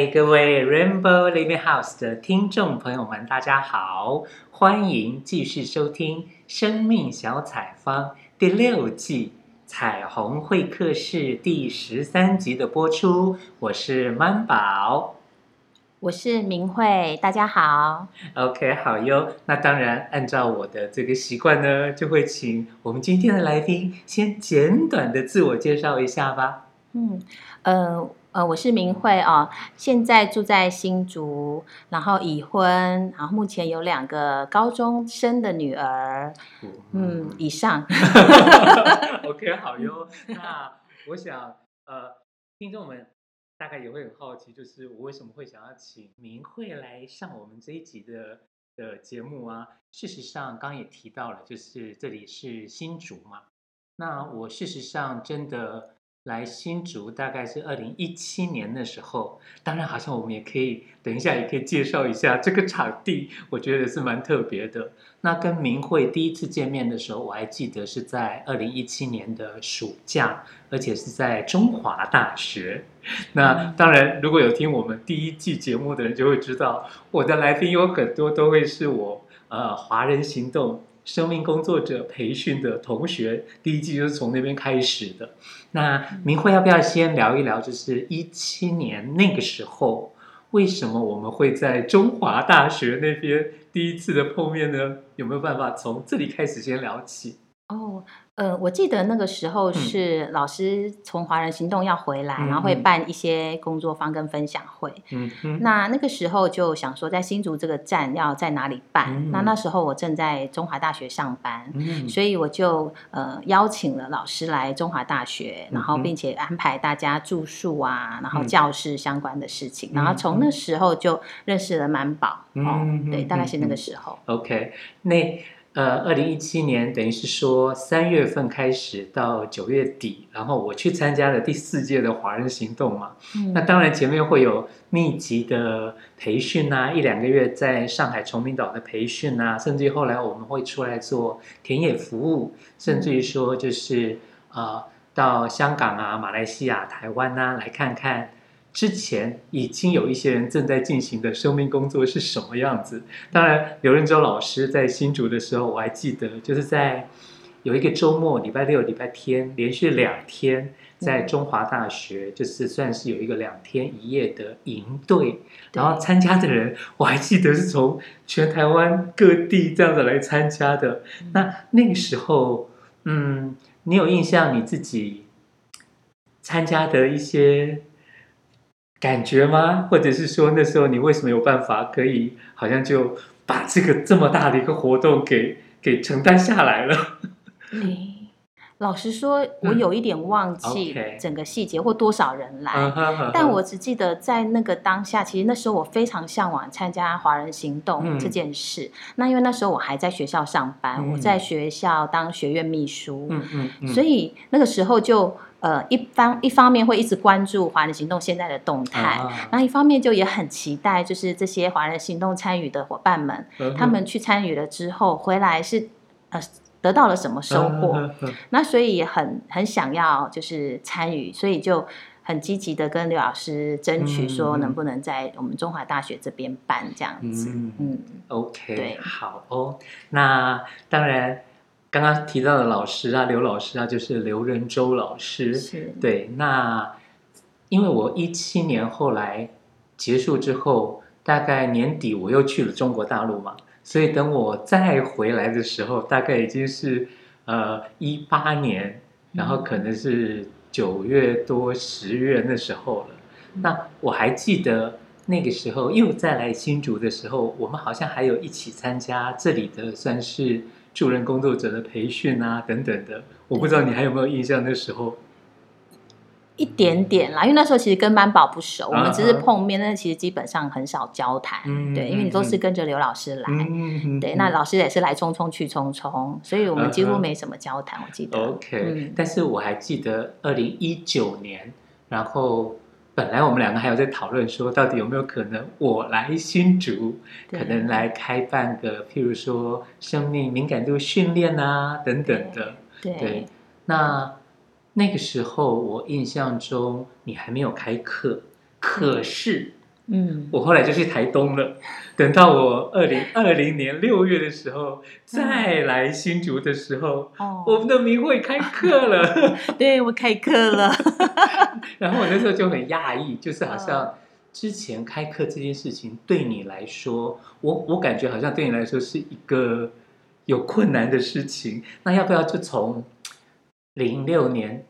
嗨，各位 Rainbow Living House 的听众朋友们，大家好，欢迎继续收听《生命小采方》第六季彩虹会客室第十三集的播出。我是曼宝，我是明慧，大家好。OK，好哟。那当然，按照我的这个习惯呢，就会请我们今天的来宾先简短的自我介绍一下吧。嗯，呃。呃，我是明慧哦，现在住在新竹，然后已婚，然后目前有两个高中生的女儿，嗯，以上。OK，好哟。那我想，呃，听众们大概也会很好奇，就是我为什么会想要请明慧来上我们这一集的的节目啊？事实上，刚刚也提到了，就是这里是新竹嘛。那我事实上真的。来新竹大概是二零一七年的时候，当然好像我们也可以等一下也可以介绍一下这个场地，我觉得是蛮特别的。那跟明慧第一次见面的时候，我还记得是在二零一七年的暑假，而且是在中华大学。那当然，如果有听我们第一季节目的人就会知道，我的来宾有很多都会是我呃华人行动。生命工作者培训的同学，第一季就是从那边开始的。那明慧要不要先聊一聊？就是一七年那个时候，为什么我们会在中华大学那边第一次的碰面呢？有没有办法从这里开始先聊起？哦。呃，我记得那个时候是老师从华人行动要回来，嗯、然后会办一些工作坊跟分享会。嗯嗯。那那个时候就想说，在新竹这个站要在哪里办？嗯、那那时候我正在中华大学上班，嗯、所以我就呃邀请了老师来中华大学，然后并且安排大家住宿啊，然后教室相关的事情。嗯、然后从那时候就认识了满宝。嗯、哦，对，大概是那个时候。OK，那。呃，二零一七年等于是说三月份开始到九月底，然后我去参加了第四届的华人行动嘛。嗯、那当然前面会有密集的培训啊，一两个月在上海崇明岛的培训啊，甚至于后来我们会出来做田野服务，甚至于说就是啊、呃，到香港啊、马来西亚、台湾啊来看看。之前已经有一些人正在进行的生命工作是什么样子？当然，刘仁洲老师在新竹的时候，我还记得，就是在有一个周末，礼拜六、礼拜天连续两天，在中华大学，就是算是有一个两天一夜的营队，然后参加的人，我还记得是从全台湾各地这样子来参加的。那那个时候，嗯，你有印象你自己参加的一些？感觉吗？或者是说那时候你为什么有办法可以好像就把这个这么大的一个活动给 给承担下来了？嗯，老实说，我有一点忘记整个细节或多少人来，嗯 okay，但我只记得在那个当下，其实那时候我非常向往参加华人行动这件事。嗯，那因为那时候我还在学校上班，嗯，我在学校当学院秘书，嗯嗯嗯，所以那个时候就。呃，一方一方面会一直关注华人行动现在的动态，然后、uh huh. 一方面就也很期待，就是这些华人行动参与的伙伴们，uh. 他们去参与了之后回来是呃得到了什么收获？Uh. 那所以也很很想要就是参与，所以就很积极的跟刘老师争取说能不能在我们中华大学这边办这样子。嗯，嗯，OK，对，好哦，那当然。刚刚提到的老师啊，刘老师啊，就是刘仁洲老师。是对，那因为我一七年后来结束之后，大概年底我又去了中国大陆嘛，所以等我再回来的时候，大概已经是呃一八年，然后可能是九月多十月那时候了。嗯、那我还记得那个时候又再来新竹的时候，我们好像还有一起参加这里的算是。助人工作者的培训啊，等等的，我不知道你还有没有印象？那时候一点点啦，因为那时候其实跟班宝不熟，uh. 我们只是碰面，但是其实基本上很少交谈。Mm hmm. 对，因为你都是跟着刘老师来，mm hmm. 对，那老师也是来匆匆去匆匆，所以我们几乎没什么交谈。Uh. 我记得，OK，、嗯、但是我还记得二零一九年，然后。本来我们两个还有在讨论说，到底有没有可能我来新竹，可能来开办个，譬如说生命敏感度训练啊等等的。对，对，那那个时候我印象中你还没有开课，可是，嗯，我后来就去台东了。等到我二零二零年六月的时候，再来新竹的时候，哦，我们的明慧开课了。对，我开课了。然后我那时候就很讶异，就是好像之前开课这件事情对你来说，我我感觉好像对你来说是一个有困难的事情。那要不要就从零六年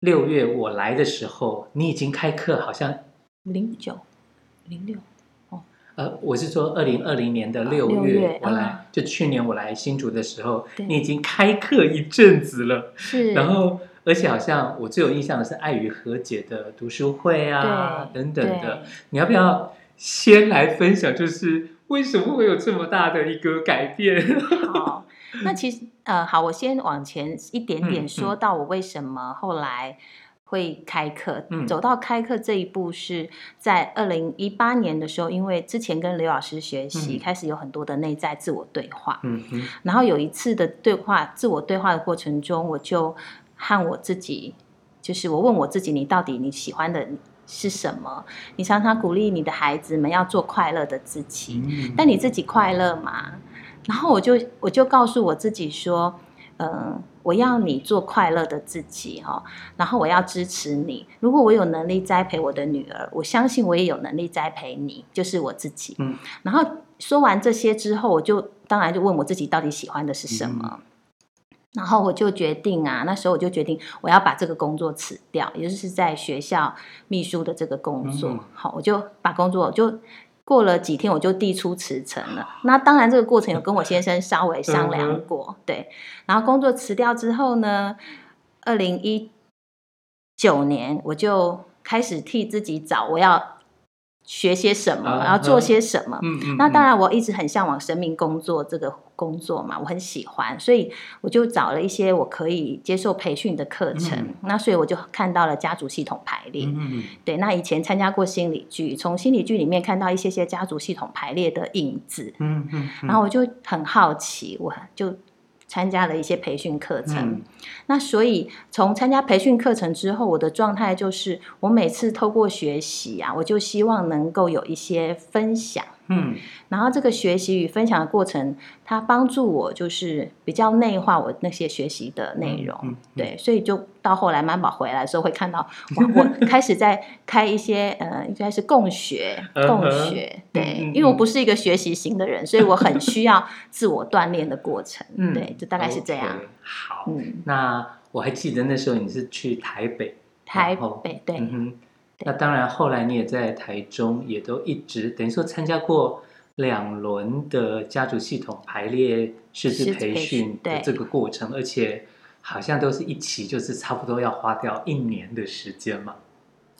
六月我来的时候，你已经开课，好像零九零六。呃，我是说，二零二零年的六月，我来，嗯、就去年我来新竹的时候，你已经开课一阵子了，是。然后，而且好像我最有印象的是爱与和解的读书会啊，等等的。你要不要先来分享，就是为什么会有这么大的一个改变？好，那其实呃，好，我先往前一点点说到我为什么后来。会开课，走到开课这一步是在二零一八年的时候，因为之前跟刘老师学习，开始有很多的内在自我对话。嗯嗯，然后有一次的对话，自我对话的过程中，我就和我自己，就是我问我自己，你到底你喜欢的是什么？你常常鼓励你的孩子们要做快乐的自己，但你自己快乐吗？然后我就我就告诉我自己说。嗯，我要你做快乐的自己哈，然后我要支持你。如果我有能力栽培我的女儿，我相信我也有能力栽培你，就是我自己。嗯，然后说完这些之后，我就当然就问我自己到底喜欢的是什么，嗯，然后我就决定啊，那时候我就决定我要把这个工作辞掉，也就是在学校秘书的这个工作。嗯，好，我就把工作就。过了几天，我就递出辞呈了。那当然，这个过程有跟我先生稍微商量过，对。然后工作辞掉之后呢，二零一九年我就开始替自己找我要。学些什么，然后做些什么？嗯嗯。那当然，我一直很向往生命工作这个工作嘛，我很喜欢，所以我就找了一些我可以接受培训的课程。嗯、那所以我就看到了家族系统排列。嗯，对，那以前参加过心理剧，从心理剧里面看到一些些家族系统排列的影子。嗯嗯。然后我就很好奇，我就。参加了一些培训课程，嗯，那所以从参加培训课程之后，我的状态就是，我每次透过学习啊，我就希望能够有一些分享。嗯，然后这个学习与分享的过程，它帮助我就是比较内化我那些学习的内容。嗯嗯嗯、对，所以就到后来妈宝回来的时候，会看到我我 开始在开一些呃，应该是共学共学。对、嗯，因为我不是一个学习型的人，所以我很需要自我锻炼的过程。嗯，对，就大概是这样。Okay, 好，嗯，那我还记得那时候你是去台北，台北对。嗯那当然，后来你也在台中，也都一直等于说参加过两轮的家族系统排列师资培训的这个过程，而且好像都是一期，就是差不多要花掉一年的时间嘛。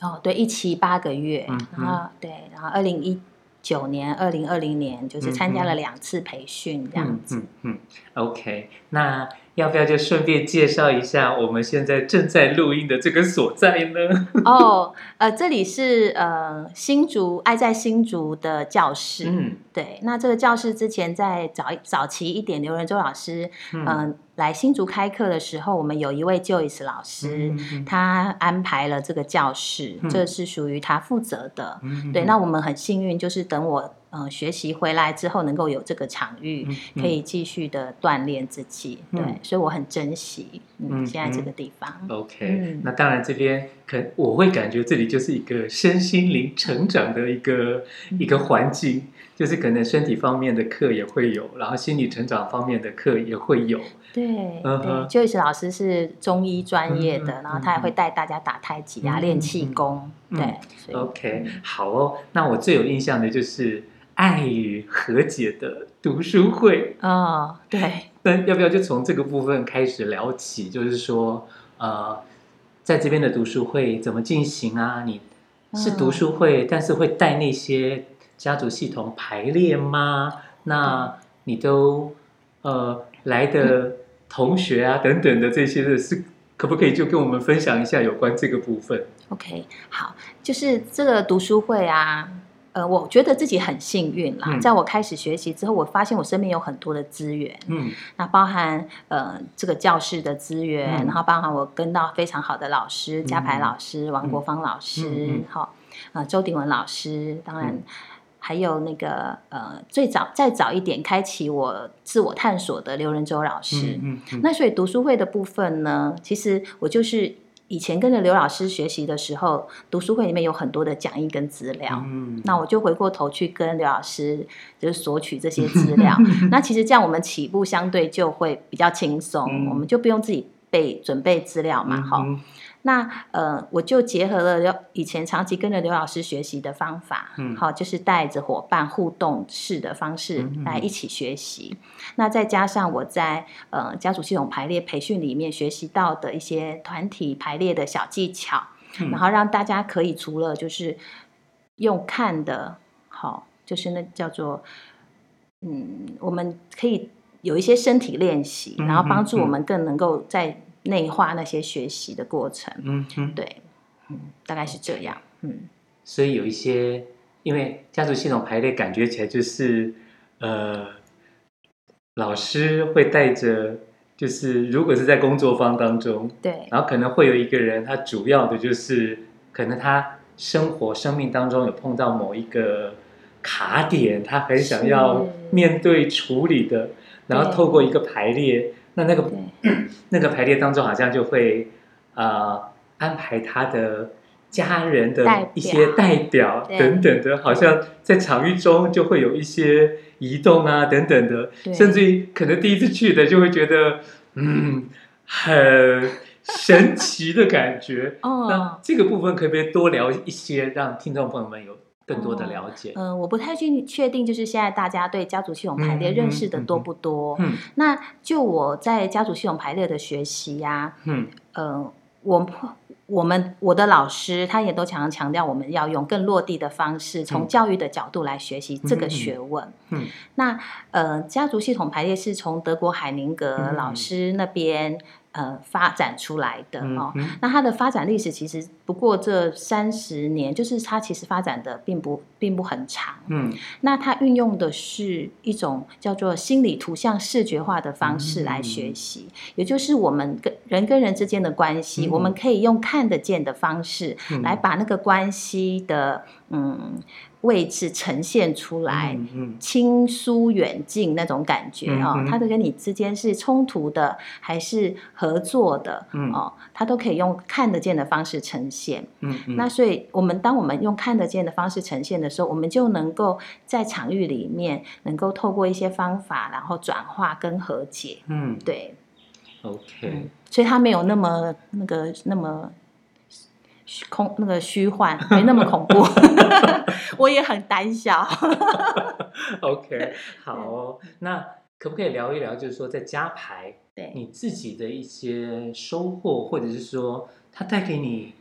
哦，对，一期八个月，嗯、然后对，然后二零一九年、二零二零年就是参加了两次培训这样子。嗯嗯，嗯，OK，那。要不要就顺便介绍一下我们现在正在录音的这个所在呢？哦，呃，这里是呃新竹爱在新竹的教室。嗯，对，那这个教室之前在早早期一点，刘仁洲老师嗯。呃来新竹开课的时候，我们有一位 Joyce 老师，嗯嗯，他安排了这个教室，嗯、这是属于他负责的。嗯、对，那我们很幸运，就是等我呃学习回来之后，能够有这个场域，嗯、可以继续的锻炼自己。嗯、对，所以我很珍惜嗯，嗯现在这个地方。OK，、嗯、那当然这边可我会感觉这里就是一个身心灵成长的一个、嗯、一个环境。就是可能身体方面的课也会有，然后心理成长方面的课也会有。对，嗯、对，Joyce 老师是中医专业的，嗯、然后他也会带大家打太极啊，练、嗯、气功。嗯、对，OK，好哦。那我最有印象的就是爱与和解的读书会。哦，对。那要不要就从这个部分开始聊起？就是说，呃，在这边的读书会怎么进行啊？你是读书会，嗯、但是会带那些。家族系统排列吗？那你都呃来的同学啊等等的这些的是可不可以就跟我们分享一下有关这个部分？OK，好，就是这个读书会啊，呃，我觉得自己很幸运啦。嗯、在我开始学习之后，我发现我身边有很多的资源，嗯，那包含呃这个教室的资源，嗯、然后包含我跟到非常好的老师，家排老师、王国芳老师，好、嗯，呃，周鼎文老师，当然。嗯还有那个呃，最早再早一点开启我自我探索的刘仁洲老师，嗯嗯嗯、那所以读书会的部分呢，其实我就是以前跟着刘老师学习的时候，读书会里面有很多的讲义跟资料，嗯、那我就回过头去跟刘老师就是索取这些资料，嗯、那其实这样我们起步相对就会比较轻松，嗯、我们就不用自己备准备资料嘛，好、嗯。那呃，我就结合了以前长期跟着刘老师学习的方法，嗯，好，就是带着伙伴互动式的方式来一起学习。嗯嗯，那再加上我在呃家族系统排列培训里面学习到的一些团体排列的小技巧，嗯、然后让大家可以除了就是用看的，好，就是那叫做嗯，我们可以有一些身体练习，然后帮助我们更能够在。内化那些学习的过程，嗯哼，对，嗯，大概是这样，嗯，所以有一些，因为家族系统排列感觉起来就是，呃，老师会带着，就是如果是在工作方当中，对，然后可能会有一个人，他主要的就是，可能他生活生命当中有碰到某一个卡点，他很想要面对处理的，然后透过一个排列。那那个对 那个排列当中，好像就会呃安排他的家人的一些代表等等的，好像在场域中就会有一些移动啊等等的，甚至于可能第一次去的就会觉得嗯很神奇的感觉。哦，那这个部分可不可以多聊一些，让听众朋友们有更多的了解。嗯、呃，我不太确确定，就是现在大家对家族系统排列认识的多不多？嗯，嗯，嗯，那就我在家族系统排列的学习呀、啊，嗯，呃，我我们我的老师他也都常常强调，我们要用更落地的方式，从教育的角度来学习这个学问。嗯，嗯，那呃，家族系统排列是从德国海宁格老师那边。呃，发展出来的哦，那它的发展历史其实不过这三十年，就是它其实发展的并不并不很长。嗯，那它运用的是一种叫做心理图像视觉化的方式来学习，嗯、也就是我们跟人跟人之间的关系，嗯、我们可以用看得见的方式来把那个关系的嗯。位置呈现出来，亲疏远近那种感觉哦，嗯嗯、它的跟你之间是冲突的还是合作的、嗯、哦，他都可以用看得见的方式呈现。嗯嗯、那所以，我们当我们用看得见的方式呈现的时候，我们就能够在场域里面能够透过一些方法，然后转化跟和解。嗯，对。OK、嗯。所以他没有那么那个那么。空那个虚幻没那么恐怖，我也很胆小。OK，好哦，那可不可以聊一聊，就是说在加排，对你自己的一些收获，或者是说他带给你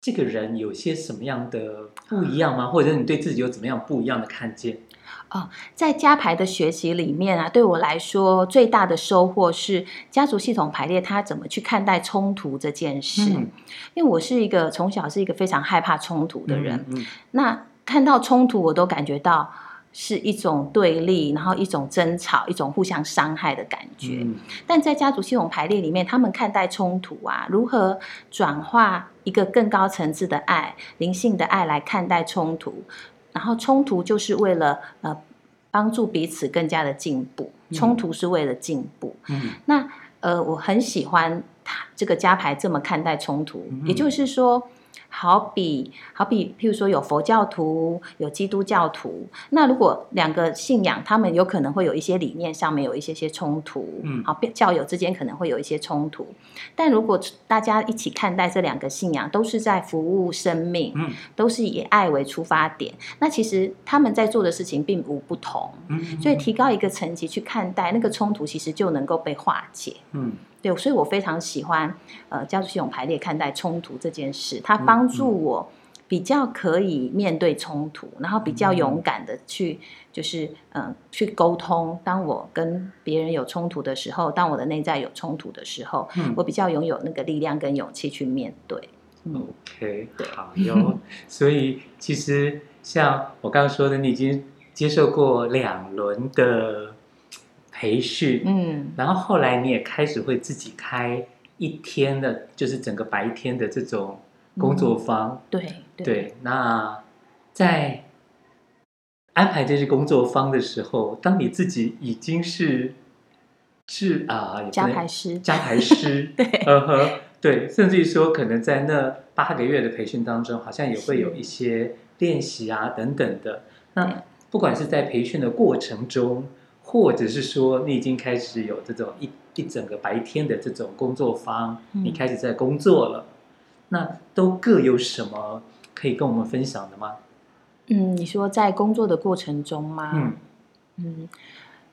这个人有些什么样的不一样吗？或者你对自己有怎么样不一样的看见？哦，在家排的学习里面啊，对我来说最大的收获是家族系统排列，他怎么去看待冲突这件事。嗯、因为我是一个从小是一个非常害怕冲突的人，嗯嗯、那看到冲突，我都感觉到是一种对立，然后一种争吵，一种互相伤害的感觉。嗯、但在家族系统排列里面，他们看待冲突啊，如何转化一个更高层次的爱、灵性的爱来看待冲突。然后冲突就是为了呃帮助彼此更加的进步，冲突是为了进步。嗯，那呃我很喜欢他这个加排这么看待冲突，嗯、也就是说。好比好比，譬如说有佛教徒，有基督教徒，那如果两个信仰，他们有可能会有一些理念上面有一些些冲突，嗯，好，教友之间可能会有一些冲突，但如果大家一起看待这两个信仰，都是在服务生命，嗯，都是以爱为出发点，那其实他们在做的事情并无不同，嗯，所以提高一个层级去看待那个冲突，其实就能够被化解，嗯。对，所以我非常喜欢呃家族系统排列看待冲突这件事，它帮助我比较可以面对冲突，然后比较勇敢的去就是嗯、呃、去沟通。当我跟别人有冲突的时候，当我的内在有冲突的时候，嗯、我比较拥有那个力量跟勇气去面对。OK，好哟。所以其实像我刚刚说的，你已经接受过两轮的培训，嗯，然后后来你也开始会自己开一天的，就是整个白天的这种工作坊，嗯、对对，对。那在安排这些工作坊的时候，当你自己已经是是啊，加排师，加排师，对，嗯哼，对，甚至于说，可能在那八个月的培训当中，好像也会有一些练习啊等等的。那不管是在培训的过程中，或者是说你已经开始有这种一一整个白天的这种工作坊，嗯、你开始在工作了，那都各有什么可以跟我们分享的吗？嗯，你说在工作的过程中吗？嗯嗯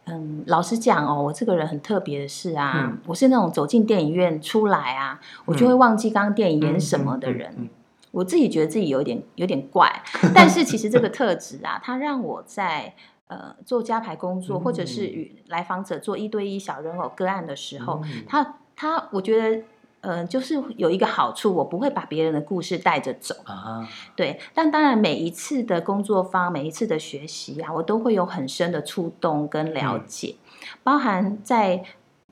嗯，老实讲哦，我这个人很特别的是啊，嗯、我是那种走进电影院出来啊，我就会忘记刚刚电影演什么的人。我自己觉得自己有点有点怪，但是其实这个特质啊，它让我在呃做家排工作，或者是与来访者做一对一小人偶个案的时候，嗯、他他我觉得。嗯、呃，就是有一个好处，我不会把别人的故事带着走啊。对，但当然每一次的工作坊，每一次的学习啊，我都会有很深的触动跟了解，嗯、包含在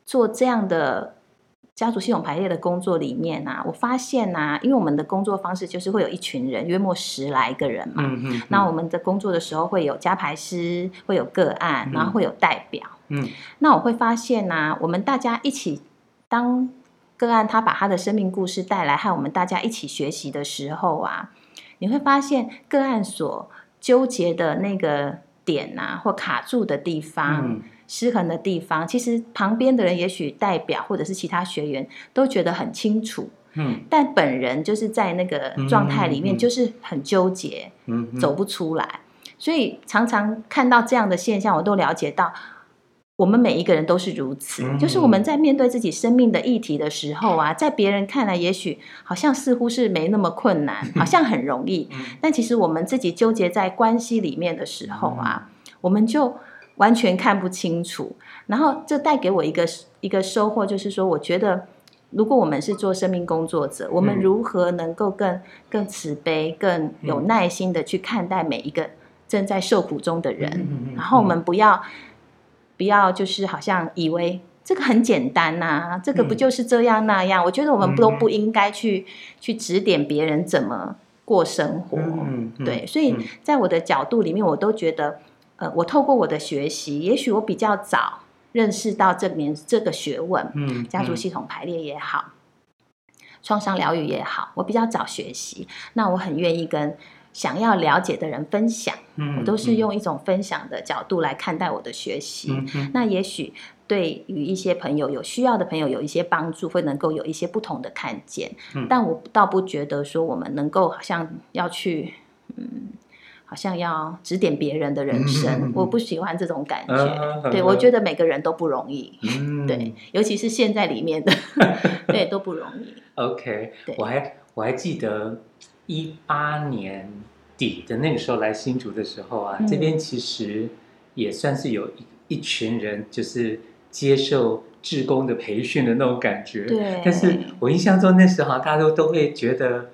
做这样的家族系统排列的工作里面啊，我发现啊，因为我们的工作方式就是会有一群人，约莫十来个人嘛。嗯嗯。那我们的工作的时候会有家排师，会有个案，然后会有代表。嗯。那我会发现啊，我们大家一起当。个案他把他的生命故事带来，和我们大家一起学习的时候啊，你会发现个案所纠结的那个点啊，或卡住的地方、嗯、失衡的地方，其实旁边的人也许代表或者是其他学员都觉得很清楚，嗯，但本人就是在那个状态里面就是很纠结，嗯，嗯，走不出来，所以常常看到这样的现象，我都了解到。我们每一个人都是如此，就是我们在面对自己生命的议题的时候啊，在别人看来，也许好像似乎是没那么困难，好像很容易，但其实我们自己纠结在关系里面的时候啊，我们就完全看不清楚。然后这带给我一个一个收获，就是说，我觉得如果我们是做生命工作者，我们如何能够更更慈悲、更有耐心的去看待每一个正在受苦中的人，然后我们不要。不要就是好像以为这个很简单呐、啊，这个不就是这样那样？嗯、我觉得我们都不应该去、嗯、去指点别人怎么过生活。对，所以在我的角度里面，我都觉得，呃，我透过我的学习，也许我比较早认识到这面这个学问，嗯，家族系统排列也好，创伤疗愈也好，我比较早学习，那我很愿意跟。想要了解的人分享，嗯、我都是用一种分享的角度来看待我的学习。那也许对于一些朋友有需要的朋友有一些帮助，会能够有一些不同的看见。嗯、但我倒不觉得说我们能够好像要去，嗯，好像要指点别人的人生。嗯、我不喜欢这种感觉。嗯、对，我觉得每个人都不容易。嗯、对，尤其是现在里面的，对，都不容易。OK，我还我还记得。一八年底的那个时候来新竹的时候啊，嗯、这边其实也算是有一一群人，就是接受志工的培训的那种感觉。对。但是我印象中那时候大家都都会觉得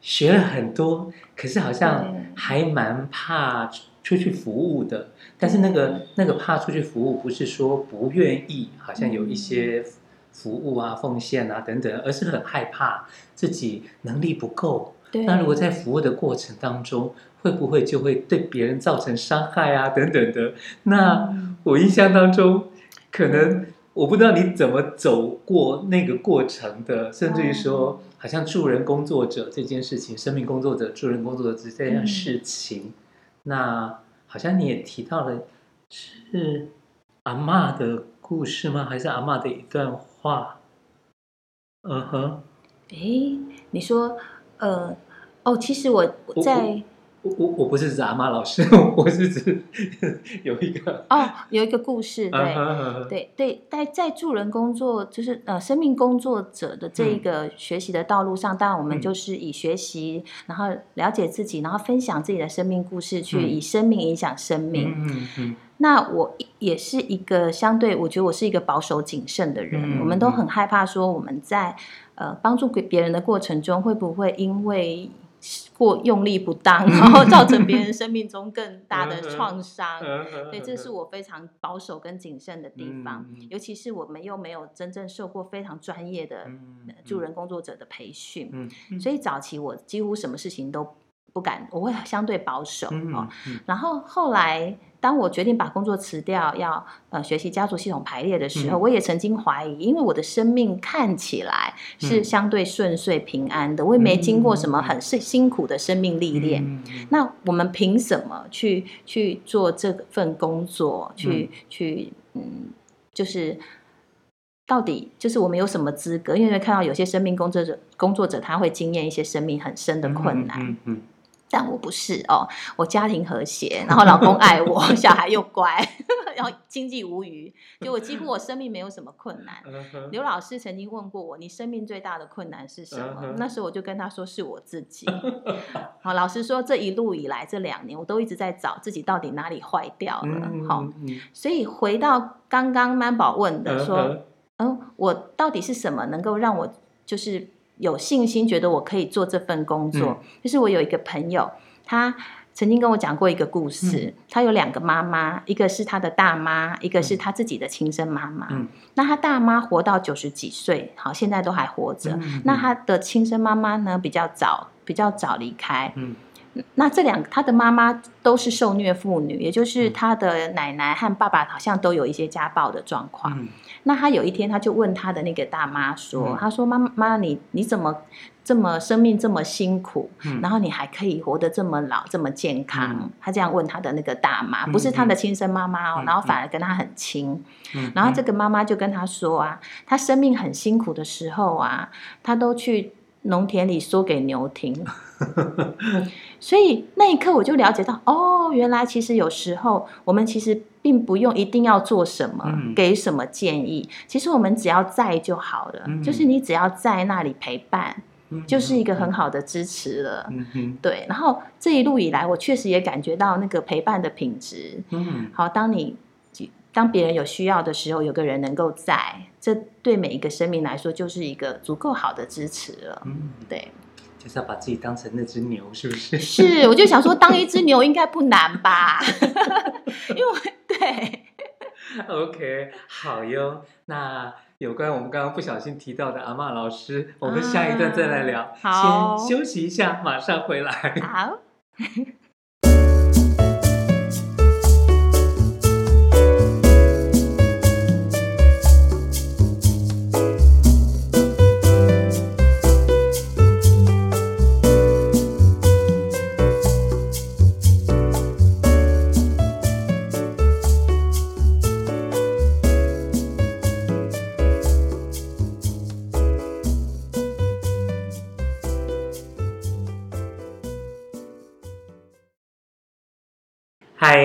学了很多，可是好像还蛮怕出去服务的。但是那个那个怕出去服务，不是说不愿意，好像有一些服务啊、奉献啊等等，而是很害怕自己能力不够。对那如果在服务的过程当中，会不会就会对别人造成伤害啊？等等的。那我印象当中，可能我不知道你怎么走过那个过程的，甚至于说，好像助人工作者这件事情，生命工作者、助人工作者这件事情，嗯、那好像你也提到了，是阿嬷的故事吗？还是阿嬷的一段话？嗯哼。哎，你说。呃，哦，其实我在我我我不是指阿妈老师，我是指有一个哦，有一个故事，对、uh. 对对，在在助人工作，就是呃生命工作者的这一个学习的道路上，嗯、当然我们就是以学习，嗯、然后了解自己，然后分享自己的生命故事，去以生命影响生命。嗯嗯。那我也是一个相对，我觉得我是一个保守谨慎的人。嗯、我们都很害怕说我们在呃帮助给别人的过程中，会不会因为过用力不当，然后造成别人生命中更大的创伤？对，这是我非常保守跟谨慎的地方。嗯、尤其是我们又没有真正受过非常专业的助人工作者的培训，所以早期我几乎什么事情都。不敢，我会相对保守然后后来，当我决定把工作辞掉，要呃学习家族系统排列的时候，嗯、我也曾经怀疑，因为我的生命看起来是相对顺遂平安的，嗯、我也没经过什么很辛辛苦的生命历练。那我们凭什么去去做这份工作？去、嗯、去嗯，就是到底就是我们有什么资格？因为看到有些生命工作者工作者他会经验一些生命很深的困难。嗯嗯嗯但我不是哦，我家庭和谐，然后老公爱我，小孩又乖，然后经济无虞，就我几乎我生命没有什么困难。刘老师曾经问过我，你生命最大的困难是什么？那时候我就跟他说是我自己。好，老师说，这一路以来这两年，我都一直在找自己到底哪里坏掉了。好，所以回到刚刚曼宝问的说，嗯，我到底是什么能够让我就是。有信心，觉得我可以做这份工作。嗯、就是我有一个朋友，他曾经跟我讲过一个故事。嗯、他有两个妈妈，一个是他的大妈，一个是他自己的亲生妈妈。嗯、那他大妈活到九十几岁，好，现在都还活着。那他的亲生妈妈呢，比较早，比较早离开。嗯那这两个他的妈妈都是受虐妇女，也就是他的奶奶和爸爸好像都有一些家暴的状况。嗯、那他有一天他就问他的那个大妈说：“嗯、他说妈妈，你你怎么这么生命这么辛苦，嗯、然后你还可以活得这么老这么健康？”嗯、他这样问他的那个大妈，不是他的亲生妈妈哦，嗯、然后反而跟他很亲。嗯、然后这个妈妈就跟他说啊，他生命很辛苦的时候啊，他都去。农田里说给牛听，所以那一刻我就了解到，哦，原来其实有时候我们其实并不用一定要做什么，嗯、给什么建议，其实我们只要在就好了，嗯、就是你只要在那里陪伴，嗯、就是一个很好的支持了。对，然后这一路以来，我确实也感觉到那个陪伴的品质。嗯，好，当你。当别人有需要的时候，有个人能够在，这对每一个生命来说就是一个足够好的支持了。嗯，对，就是要把自己当成那只牛，是不是？是，我就想说，当一只牛应该不难吧？因为对。OK，好哟。那有关我们刚刚不小心提到的阿妈老师，我们下一段再来聊。啊、好，先休息一下，马上回来。好。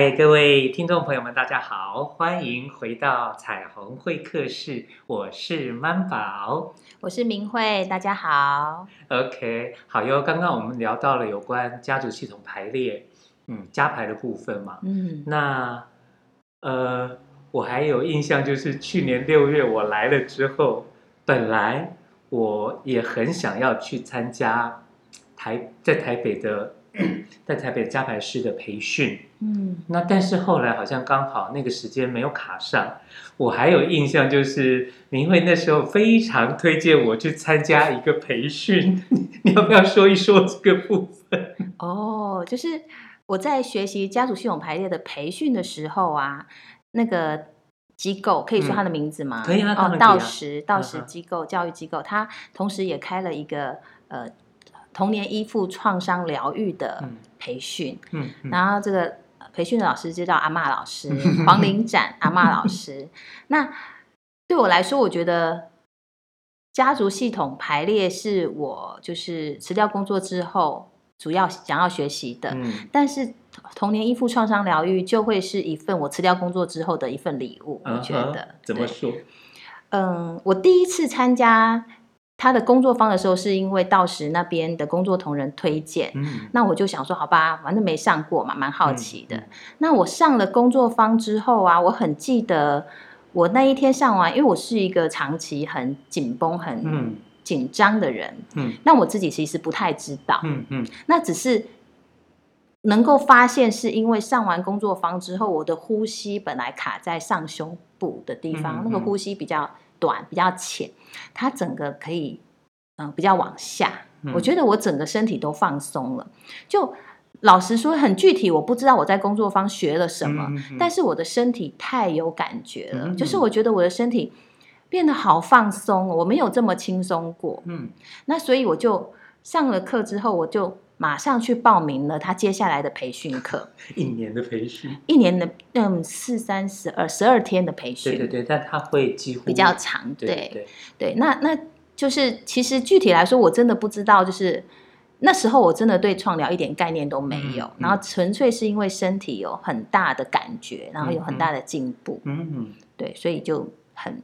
嗨，各位听众朋友们，大家好，欢迎回到彩虹会客室，我是曼宝，我是明慧，大家好。OK，好哟。刚刚我们聊到了有关家族系统排列，嗯，家排的部分嘛，嗯，那呃，我还有印象，就是去年六月我来了之后，本来我也很想要去参加台在台北的。在台北加排师的培训，嗯，那但是后来好像刚好那个时间没有卡上。我还有印象，就是明慧那时候非常推荐我去参加一个培训，你要不要说一说这个部分？哦，就是我在学习家族系统排列的培训的时候啊，那个机构可以说他的名字吗？可以啊，哦，道时道时机构教育机构，他同时也开了一个呃。童年依附创伤疗愈的培训，然后这个培训的老师就叫阿嬷老师，黄玲展阿嬷老师。那对我来说，我觉得家族系统排列是我就是辞掉工作之后主要想要学习的。嗯、但是童年依附创伤疗愈就会是一份我辞掉工作之后的一份礼物。我觉得、uh 怎么说？嗯，我第一次参加。他的工作坊的时候，是因为到时那边的工作同仁推荐，嗯，那我就想说，好吧，反正没上过嘛，蛮好奇的。嗯、那我上了工作坊之后啊，我很记得我那一天上完，因为我是一个长期很紧绷、很紧张的人，嗯，那我自己其实不太知道，嗯嗯，那只是能够发现，是因为上完工作坊之后，我的呼吸本来卡在上胸部的地方，嗯嗯、那个呼吸比较。短比较浅，它整个可以嗯、呃、比较往下，嗯，我觉得我整个身体都放松了。就老实说，很具体，我不知道我在工作坊学了什么，嗯嗯，但是我的身体太有感觉了，嗯，就是我觉得我的身体变得好放松，我没有这么轻松过。嗯，那所以我就上了课之后，我就。马上去报名了他接下来的培训课，一年的培训，一年的嗯四三十二十二天的培训，对对对，但他会几乎比较长，对对对，对，那那就是其实具体来说，我真的不知道，就是那时候我真的对创疗一点概念都没有，嗯嗯、然后纯粹是因为身体有很大的感觉，然后有很大的进步，嗯嗯，对，所以就很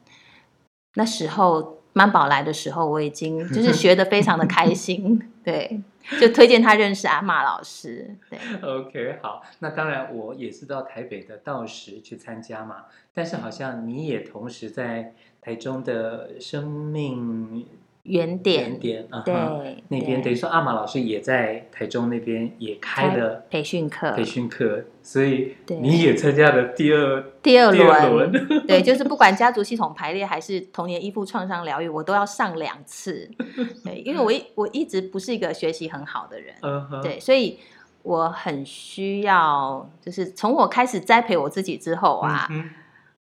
那时候曼宝来的时候，我已经就是学的非常的开心，对。就推荐他认识阿玛老师，对。OK，好，那当然我也是到台北的道时去参加嘛，但是好像你也同时在台中的生命。原点，原点，对，那边等于说阿玛老师也在台中那边也开了培训课，培训课，所以你也参加了第二第二轮，对，就是不管家族系统排列还是童年依附创伤疗愈，我都要上两次，对，因为我一我一直不是一个学习很好的人，对，所以我很需要，就是从我开始栽培我自己之后啊。嗯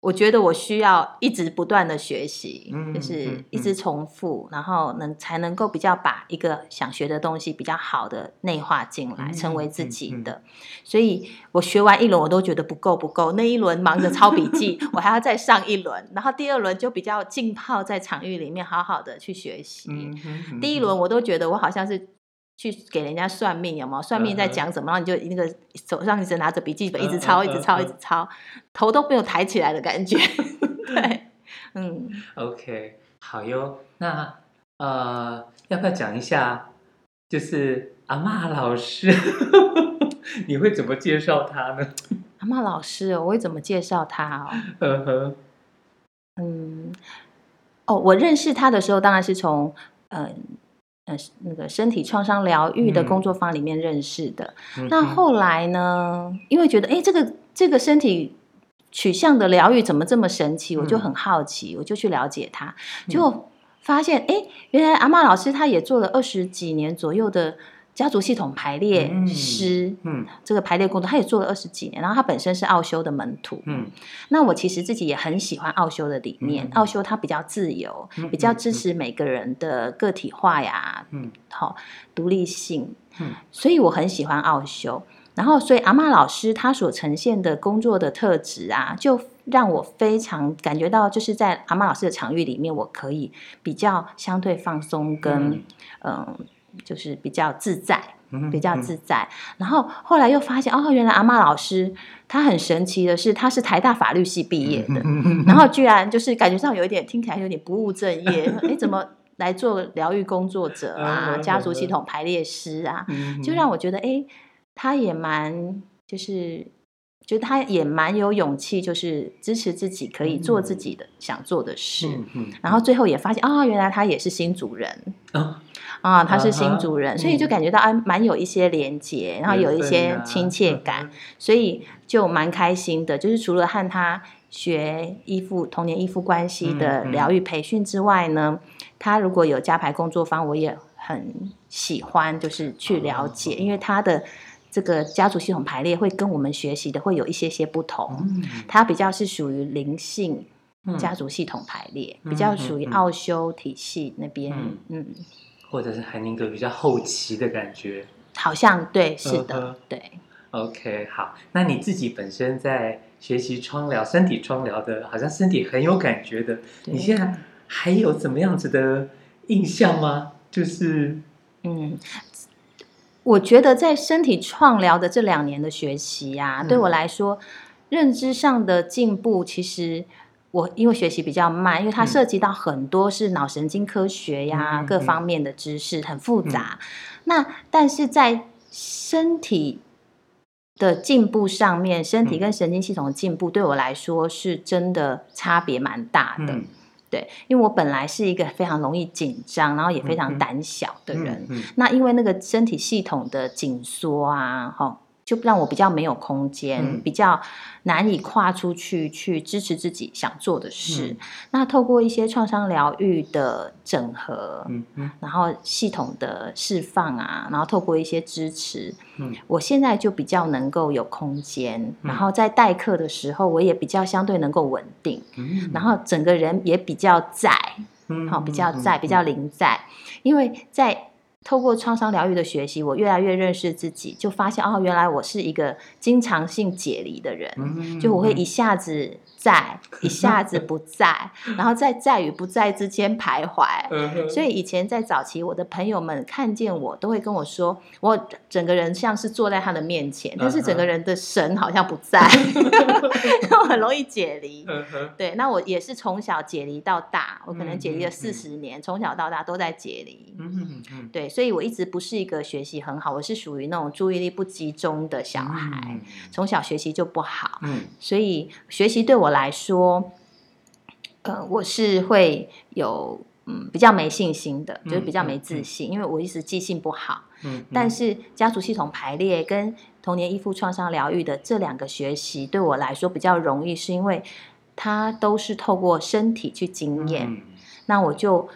我觉得我需要一直不断的学习，嗯、就是一直重复，嗯、然后能才能够比较把一个想学的东西比较好的内化进来，嗯、成为自己的。所以我学完一轮，我都觉得不够不够。那一轮忙着抄笔记，我还要再上一轮，然后第二轮就比较浸泡在场域里面，好好的去学习。第一轮我都觉得我好像是。去给人家算命有没有？算命在讲什么？然后你就那个手上一直拿着笔记本，一直抄，一直抄，一直抄，头都没有抬起来的感觉。对，嗯。OK，好哟。那呃，要不要讲一下？就是阿妈老师，你会怎么介绍他呢？阿妈老师，我会怎么介绍他哦？嗯哼。嗯。哦，我认识他的时候，当然是从嗯。呃，那个身体创伤疗愈的工作坊里面认识的。嗯、那后来呢？因为觉得，哎，这个这个身体取向的疗愈怎么这么神奇？嗯、我就很好奇，我就去了解它，就发现，哎、嗯，原来阿妈老师他也做了二十几年左右的。家族系统排列师，嗯，嗯，这个排列工作，他也做了二十几年，然后他本身是奥修的门徒，嗯，那我其实自己也很喜欢奥修的理念，嗯、奥修它比较自由，嗯、比较支持每个人的个体化呀，嗯，好，独立性，嗯，所以我很喜欢奥修，然后所以阿妈老师他所呈现的工作的特质啊，就让我非常感觉到，就是在阿妈老师的场域里面，我可以比较相对放松跟嗯。呃就是比较自在，比较自在。然后后来又发现，哦，原来阿妈老师她很神奇的是，她是台大法律系毕业的，然后居然就是感觉上有一点听起来有点不务正业，哎，怎么来做疗愈工作者啊？家族系统排列师啊，就让我觉得，哎，他也蛮就是。觉得他也蛮有勇气，就是支持自己可以做自己的想做的事，嗯嗯、然后最后也发现啊、哦，原来他也是新主人啊，啊，他是新主人，啊、所以就感觉到啊，蛮有一些连接，然后有一些亲切感，啊、所以就蛮开心的。就是除了和他学依附童年依附关系的疗愈培训之外呢，他如果有家排工作坊，我也很喜欢，就是去了解，啊、因为他的。这个家族系统排列会跟我们学习的会有一些些不同，嗯、它比较是属于灵性家族系统排列，嗯、比较属于奥修体系那边，嗯，嗯或者是海宁格比较后期的感觉，好像对，是的，呃、对。OK，好，那你自己本身在学习窗疗、身体窗疗的，好像身体很有感觉的，你现在还有怎么样子的印象吗？就是，嗯。我觉得在身体创疗的这两年的学习呀、啊，嗯、对我来说，认知上的进步其实我因为学习比较慢，因为它涉及到很多是脑神经科学呀、嗯、各方面的知识，很复杂。嗯、那但是在身体的进步上面，身体跟神经系统的进步，对我来说是真的差别蛮大的。嗯、对，因为我本来是一个非常容易紧张，然后也非常胆小的人。嗯嗯嗯、那因为那个身体系统的紧缩啊，哈。就让我比较没有空间，嗯、比较难以跨出去去支持自己想做的事。嗯、那透过一些创伤疗愈的整合，嗯嗯、然后系统的释放啊，然后透过一些支持，嗯、我现在就比较能够有空间。嗯、然后在代课的时候，我也比较相对能够稳定。嗯、然后整个人也比较在，好、嗯，比较在，比较临在，因为在。透过创伤疗愈的学习，我越来越认识自己，就发现哦，原来我是一个经常性解离的人，嗯、就我会一下子在，一下子不在，然后在在与不在之间徘徊。嗯、所以以前在早期，我的朋友们看见我，都会跟我说，我整个人像是坐在他的面前，但是整个人的神好像不在，我很容易解离。嗯、对，那我也是从小解离到大，我可能解离了四十年，从、嗯、小到大都在解离。嗯嗯、对。所以我一直不是一个学习很好，我是属于那种注意力不集中的小孩，嗯、从小学习就不好。嗯、所以学习对我来说，呃，我是会有嗯比较没信心的，就是比较没自信，嗯、因为我一直记性不好。嗯、但是家族系统排列跟童年依附创伤疗愈的这两个学习对我来说比较容易，是因为它都是透过身体去经验，嗯、那我就。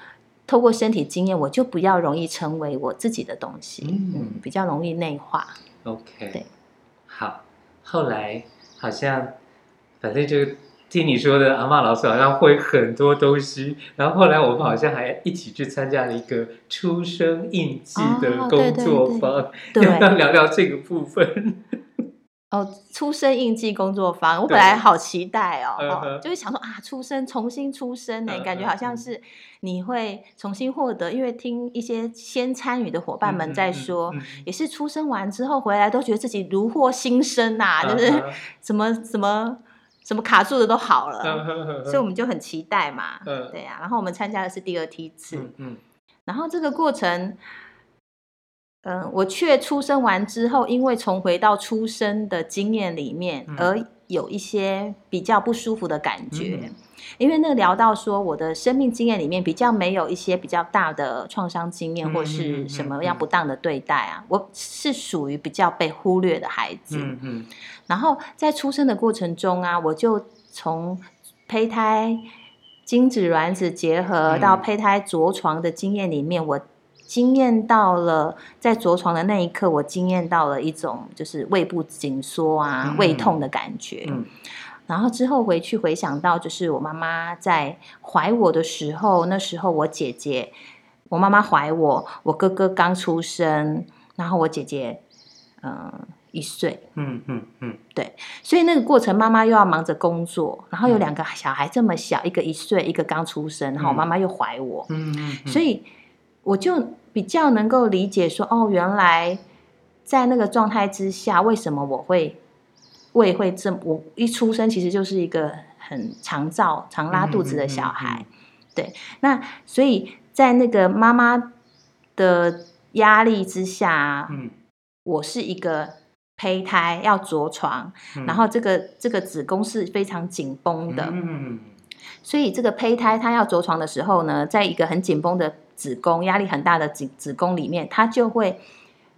透过身体经验，我就比较容易成为我自己的东西，嗯，嗯，比较容易内化。OK，对，好。后来好像，反正就听你说的，阿妈老师好像会很多东西。然后后来我们好像还一起去参加了一个出生印记的工作坊，哦、对对。对对，要不要聊聊这个部分？哦，出生印记工作坊，我本来好期待哦，哦就是想说啊，出生重新出生呢，感觉好像是你会重新获得，因为听一些先参与的伙伴们在说，嗯嗯嗯、也是出生完之后回来都觉得自己如获新生呐、就是什么什么什么卡住的都好了，嗯、所以我们就很期待嘛，嗯、对呀、啊，然后我们参加的是第二梯次，嗯嗯、然后这个过程。嗯，我却出生完之后，因为重回到出生的经验里面，而有一些比较不舒服的感觉。嗯、因为那聊到说，我的生命经验里面比较没有一些比较大的创伤经验，或是什么样不当的对待啊，我是属于比较被忽略的孩子。嗯嗯。然后在出生的过程中啊，我就从胚胎、精子、卵子结合到胚胎着床的经验里面，我。经验到了，在着床的那一刻，我经验到了一种就是胃部紧缩啊、胃痛的感觉。嗯嗯、然后之后回去回想到，就是我妈妈在怀我的时候，那时候我姐姐，我妈妈怀我，我哥哥刚出生，然后我姐姐嗯、呃、一岁。嗯嗯嗯，对，所以那个过程，妈妈又要忙着工作，然后有两个小孩这么小，一个一岁，一个刚出生，然后我妈妈又怀我。嗯嗯，嗯嗯所以。我就比较能够理解说，哦，原来在那个状态之下，为什么我会胃会这么？我一出生其实就是一个很常照、常拉肚子的小孩，嗯嗯嗯嗯、对。那所以在那个妈妈的压力之下，嗯、我是一个胚胎要着床，嗯、然后这个这个子宫是非常紧绷的，嗯、所以这个胚胎它要着床的时候呢，在一个很紧绷的。子宫压力很大的子子宫里面，它就会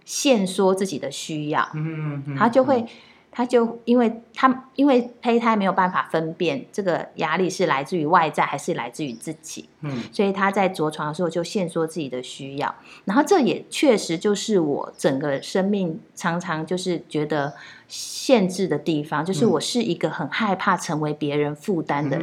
限缩自己的需要，嗯嗯，它就会，它就因为他因为胚胎没有办法分辨这个压力是来自于外在还是来自于自己，嗯，所以他在着床的时候就限缩自己的需要，然后这也确实就是我整个生命常常就是觉得限制的地方，就是我是一个很害怕成为别人负担的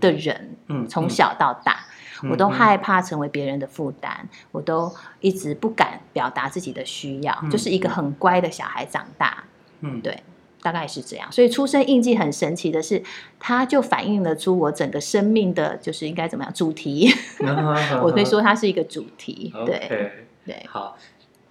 的人，嗯，从小到大。我都害怕成为别人的负担，我都一直不敢表达自己的需要，嗯、就是一个很乖的小孩长大。嗯，对，大概是这样。所以出生印记很神奇的是，它就反映了出我整个生命的就是应该怎么样主题。我可以说它是一个主题。对 Okay, 对，好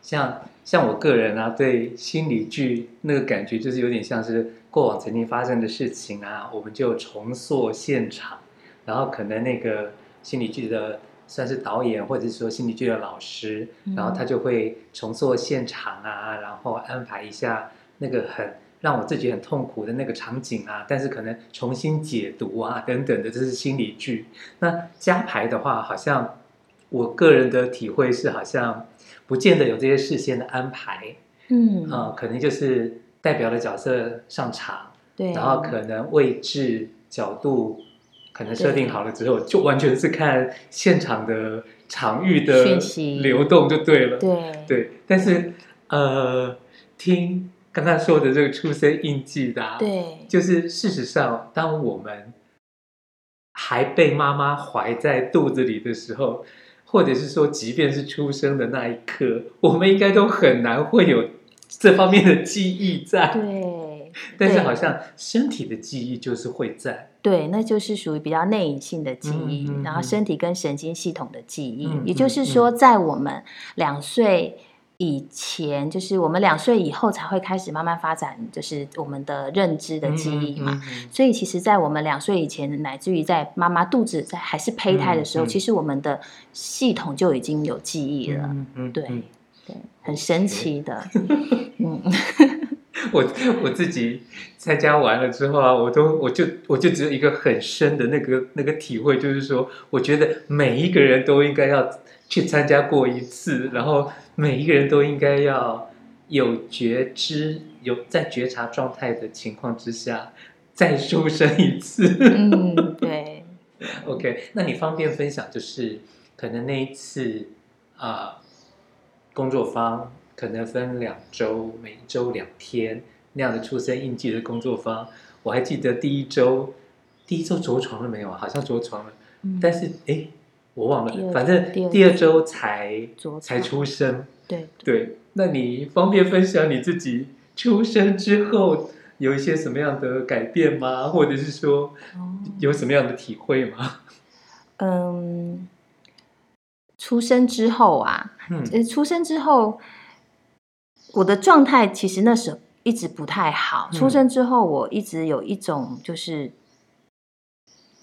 像像我个人啊，对心理剧那个感觉就是有点像是过往曾经发生的事情啊，我们就重塑现场。然后可能那个心理剧的算是导演，或者是说心理剧的老师，然后他就会重塑现场啊，然后安排一下那个很让我自己很痛苦的那个场景啊，但是可能重新解读啊等等的，这是心理剧。那加排的话，好像我个人的体会是，好像不见得有这些事先的安排。嗯，呃，可能就是代表的角色上场，对，然后可能位置角度可能设定好了之后，就完全是看现场的场域的流动就对了，对对。但是呃，听刚刚说的这个出生印记的，对，就是事实上，当我们还被妈妈怀在肚子里的时候，或者是说，即便是出生的那一刻，我们应该都很难会有。这方面的记忆在，对，但是好像身体的记忆就是会在，对，那就是属于比较内隐性的记忆，嗯、然后身体跟神经系统的记忆，嗯、也就是说，在我们两岁以前，就是我们两岁以后才会开始慢慢发展，就是我们的认知的记忆嘛。嗯嗯嗯、所以，其实，在我们两岁以前，乃至于在妈妈肚子在还是胚胎的时候，其实我们的系统就已经有记忆了，嗯嗯、对。对，很神奇的。嗯，我我自己参加完了之后啊，我都我就我就只有一个很深的那个那个体会，就是说，我觉得每一个人都应该要去参加过一次，然后每一个人都应该要有觉知，有在觉察状态的情况之下再出生一次。嗯，对。OK，那你方便分享，就是可能那一次啊。呃工作方可能分两周，每一周两天那样的出生印记的工作方。我还记得第一周，第一周着床了没有啊？好像着床了，嗯、但是哎，我忘了，反正第二周才才出生。对对，那你方便分享你自己出生之后有一些什么样的改变吗？或者是说有什么样的体会吗？嗯。出生之后啊，嗯，出生之后，我的状态其实那时候一直不太好。出生之后，我一直有一种就是，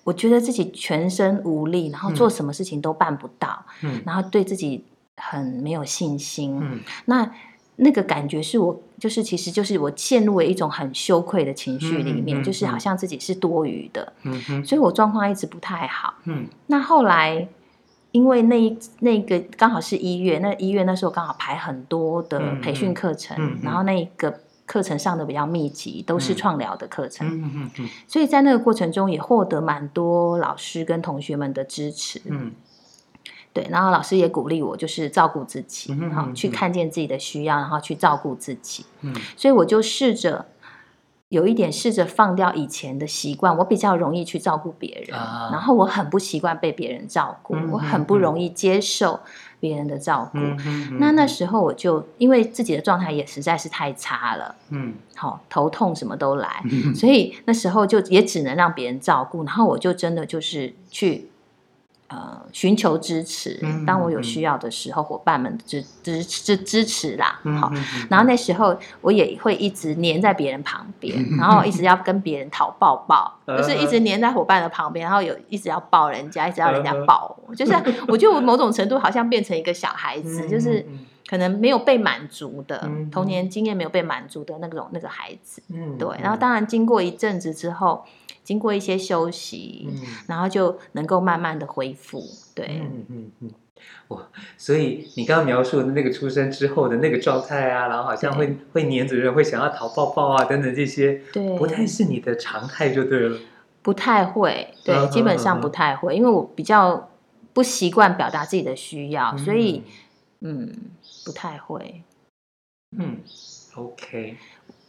我觉得自己全身无力，然后做什么事情都办不到，嗯，然后对自己很没有信心。嗯，那那个感觉是我，就是其实就是我陷入了一种很羞愧的情绪里面，就是好像自己是多余的。嗯哼，所以我状况一直不太好。嗯，那后来。因为那一那个刚好是一月，那一月那时候刚好排很多的培训课程，然后那个课程上的比较密集，都是创疗的课程，嗯嗯嗯嗯、所以在那个过程中也获得蛮多老师跟同学们的支持，嗯、对，然后老师也鼓励我，就是照顾自己，去看见自己的需要，然后去照顾自己，嗯、所以我就试着。有一点试着放掉以前的习惯，我比较容易去照顾别人，啊、然后我很不习惯被别人照顾，嗯、我很不容易接受别人的照顾。嗯嗯嗯、那那时候我就因为自己的状态也实在是太差了，嗯，好头痛什么都来，嗯、所以那时候就也只能让别人照顾，然后我就真的就是去。呃，寻求支持，当我有需要的时候，伙伴们支支支支持啦。好，然后那时候我也会一直黏在别人旁边，然后一直要跟别人讨抱抱，就是一直黏在伙伴的旁边，然后有一直要抱人家，一直要人家抱我，就是我觉得我某种程度好像变成一个小孩子，就是可能没有被满足的童年经验没有被满足的那种那个孩子。嗯，对。然后当然经过一阵子之后。经过一些休息，嗯、然后就能够慢慢的恢复。对，嗯嗯嗯，哇！所以你刚刚描述的那个出生之后的那个状态啊，然后好像会对会黏着人，会想要讨抱抱啊，等等这些，对，不太是你的常态就对了。不太会，对，啊、基本上不太会，啊、因为我比较不习惯表达自己的需要，嗯、所以嗯，不太会。嗯，OK。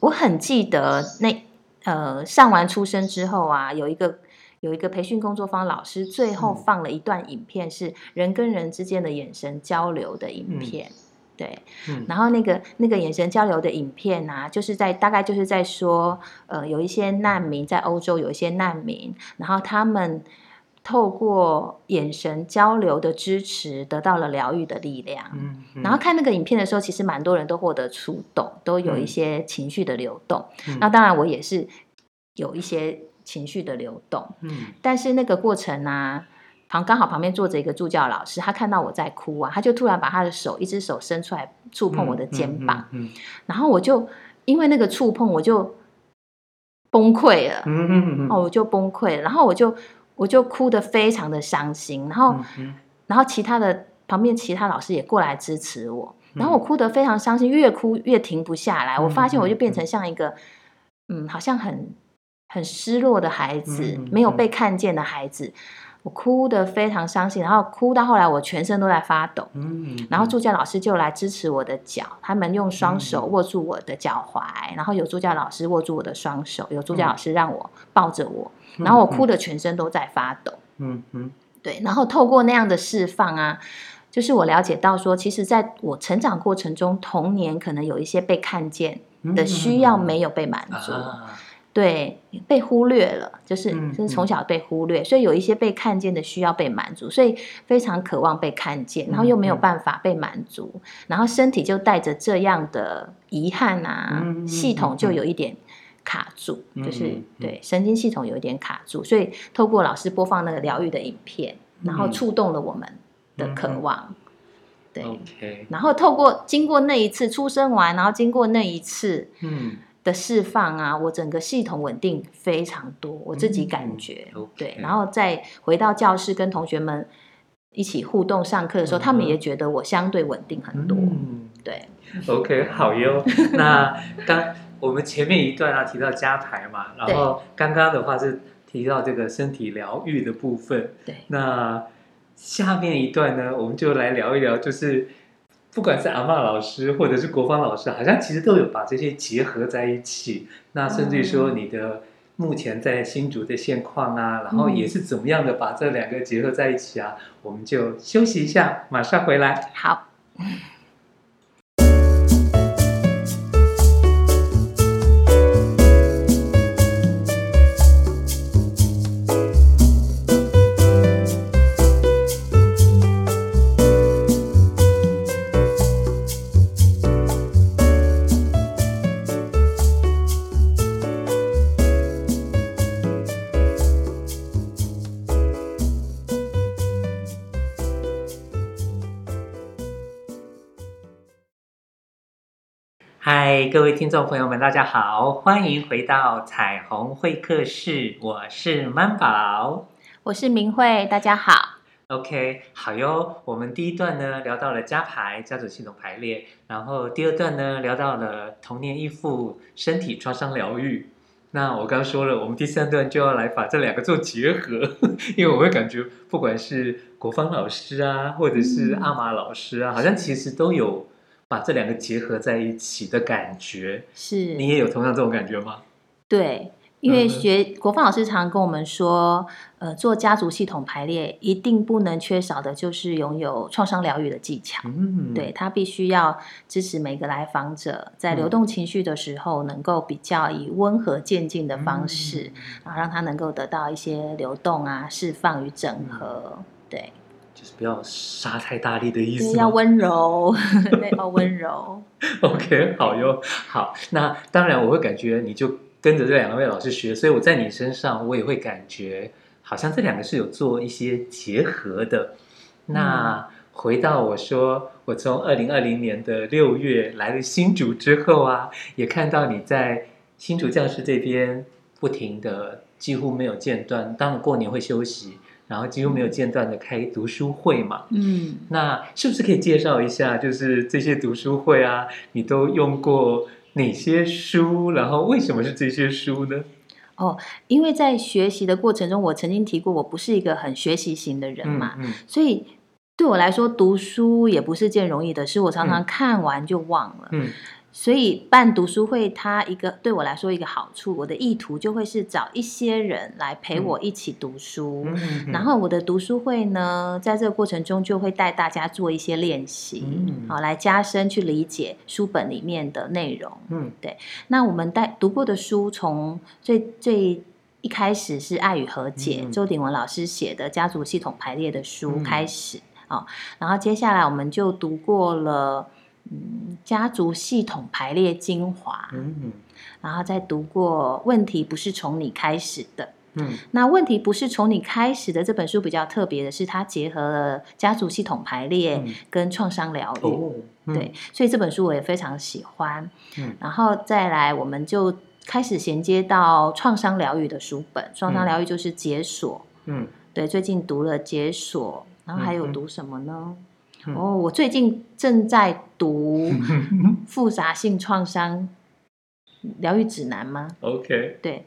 我很记得那。呃，上完出生之后啊，有一个有一个培训工作坊老师最后放了一段影片，是人跟人之间的眼神交流的影片，嗯、对，嗯、然后那个那个眼神交流的影片啊，就是在大概就是在说，呃，有一些难民在欧洲，有一些难民，然后他们。透过眼神交流的支持，得到了疗愈的力量。嗯嗯、然后看那个影片的时候，其实蛮多人都获得触动，都有一些情绪的流动。嗯、那当然，我也是有一些情绪的流动。嗯，但是那个过程呢、啊，旁刚好旁边坐着一个助教老师，他看到我在哭啊，他就突然把他的手，一只手伸出来触碰我的肩膀，嗯嗯嗯嗯、然后我就因为那个触碰，我就崩溃了，嗯嗯嗯、哦，我就崩溃了，然后我就我就哭得非常的伤心，然后、然后其他的旁边其他老师也过来支持我。然后我哭得非常伤心，越哭越停不下来。我发现我就变成像一个，嗯，好像很很失落的孩子，没有被看见的孩子。我哭得非常伤心，然后哭到后来我全身都在发抖。然后助教老师就来支持我的脚，他们用双手握住我的脚踝，然后有助教老师握住我的双手，有助教老师让我抱着我，然后我哭得全身都在发抖。嗯嗯，对，然后透过那样的释放啊。就是我了解到说，其实在我成长过程中，童年可能有一些被看见的需要没有被满足，嗯嗯、对，被忽略了，就是就是从小被忽略，所以有一些被看见的需要被满足，所以非常渴望被看见，然后又没有办法被满足，然后身体就带着这样的遗憾啊，系统就有一点卡住，就是对神经系统有一点卡住，所以透过老师播放那个疗愈的影片，然后触动了我们。的渴望，嗯、对然后透过经过那一次出生完，然后经过那一次的释放啊，嗯、我整个系统稳定非常多，我自己感觉.对，然后再回到教室跟同学们一起互动上课的时候，嗯、他们也觉得我相对稳定很多，嗯、对，OK，好哟。那刚我们前面一段啊提到加排嘛，然后刚刚的话是提到这个身体疗愈的部分，对，那。下面一段呢，我们就来聊一聊，就是不管是阿嬷老师或者是国芳老师，好像其实都有把这些结合在一起。那甚至于说你的目前在新竹的现况啊，然后也是怎么样的把这两个结合在一起啊？我们就休息一下，马上回来。好。各位听众朋友们，大家好，欢迎回到彩虹会客室，我是曼宝，我是明慧，大家好。OK，好哟。我们第一段呢聊到了家排家族系统排列，然后第二段呢聊到了童年依附身体创伤疗愈。那我刚说了，我们第三段就要来把这两个做结合，因为我会感觉，不管是国芳老师啊，或者是阿玛老师啊，嗯、好像其实都有。把这两个结合在一起的感觉，是你也有同样这种感觉吗？对，因为学、嗯、国芳老师常常跟我们说，呃，做家族系统排列一定不能缺少的就是拥有创伤疗愈的技巧。嗯，对，他必须要支持每个来访者在流动情绪的时候，能够比较以温和渐进的方式，嗯、然后让他能够得到一些流动啊、释放与整合。嗯、对。就是不要杀太大力的意思，要温柔，对，要温柔。OK，好哟，好。那当然，我会感觉你就跟着这两位老师学，所以我在你身上，我也会感觉好像这两个是有做一些结合的。那回到我说，我从二零二零年的六月来了新竹之后啊，也看到你在新竹教室这边不停的，几乎没有间断，当然过年会休息。然后几乎没有间断的开读书会嘛，嗯，那是不是可以介绍一下，就是这些读书会啊，你都用过哪些书？然后为什么是这些书呢？哦，因为在学习的过程中，我曾经提过，我不是一个很学习型的人嘛，嗯，嗯，所以对我来说，读书也不是件容易的事，我常常看完就忘了，嗯。嗯所以办读书会，它一个对我来说一个好处，我的意图就会是找一些人来陪我一起读书，然后我的读书会呢，在这个过程中就会带大家做一些练习，嗯、好来加深去理解书本里面的内容。嗯，对。那我们带读过的书，从最最一开始是《爱与和解》，嗯、周鼎文老师写的家族系统排列的书开始，啊、嗯，然后接下来我们就读过了。嗯，家族系统排列精华，嗯，然后再读过《问题不是从你开始的》，嗯，那问题不是从你开始的这本书比较特别的是，它结合了家族系统排列跟创伤疗愈。哦嗯、对，所以这本书我也非常喜欢。嗯，然后再来，我们就开始衔接到创伤疗愈的书本。创伤疗愈就是解锁。嗯，对，最近读了解锁，然后还有读什么呢？嗯、哦，我最近正在读 复杂性创伤疗愈指南吗？OK，对，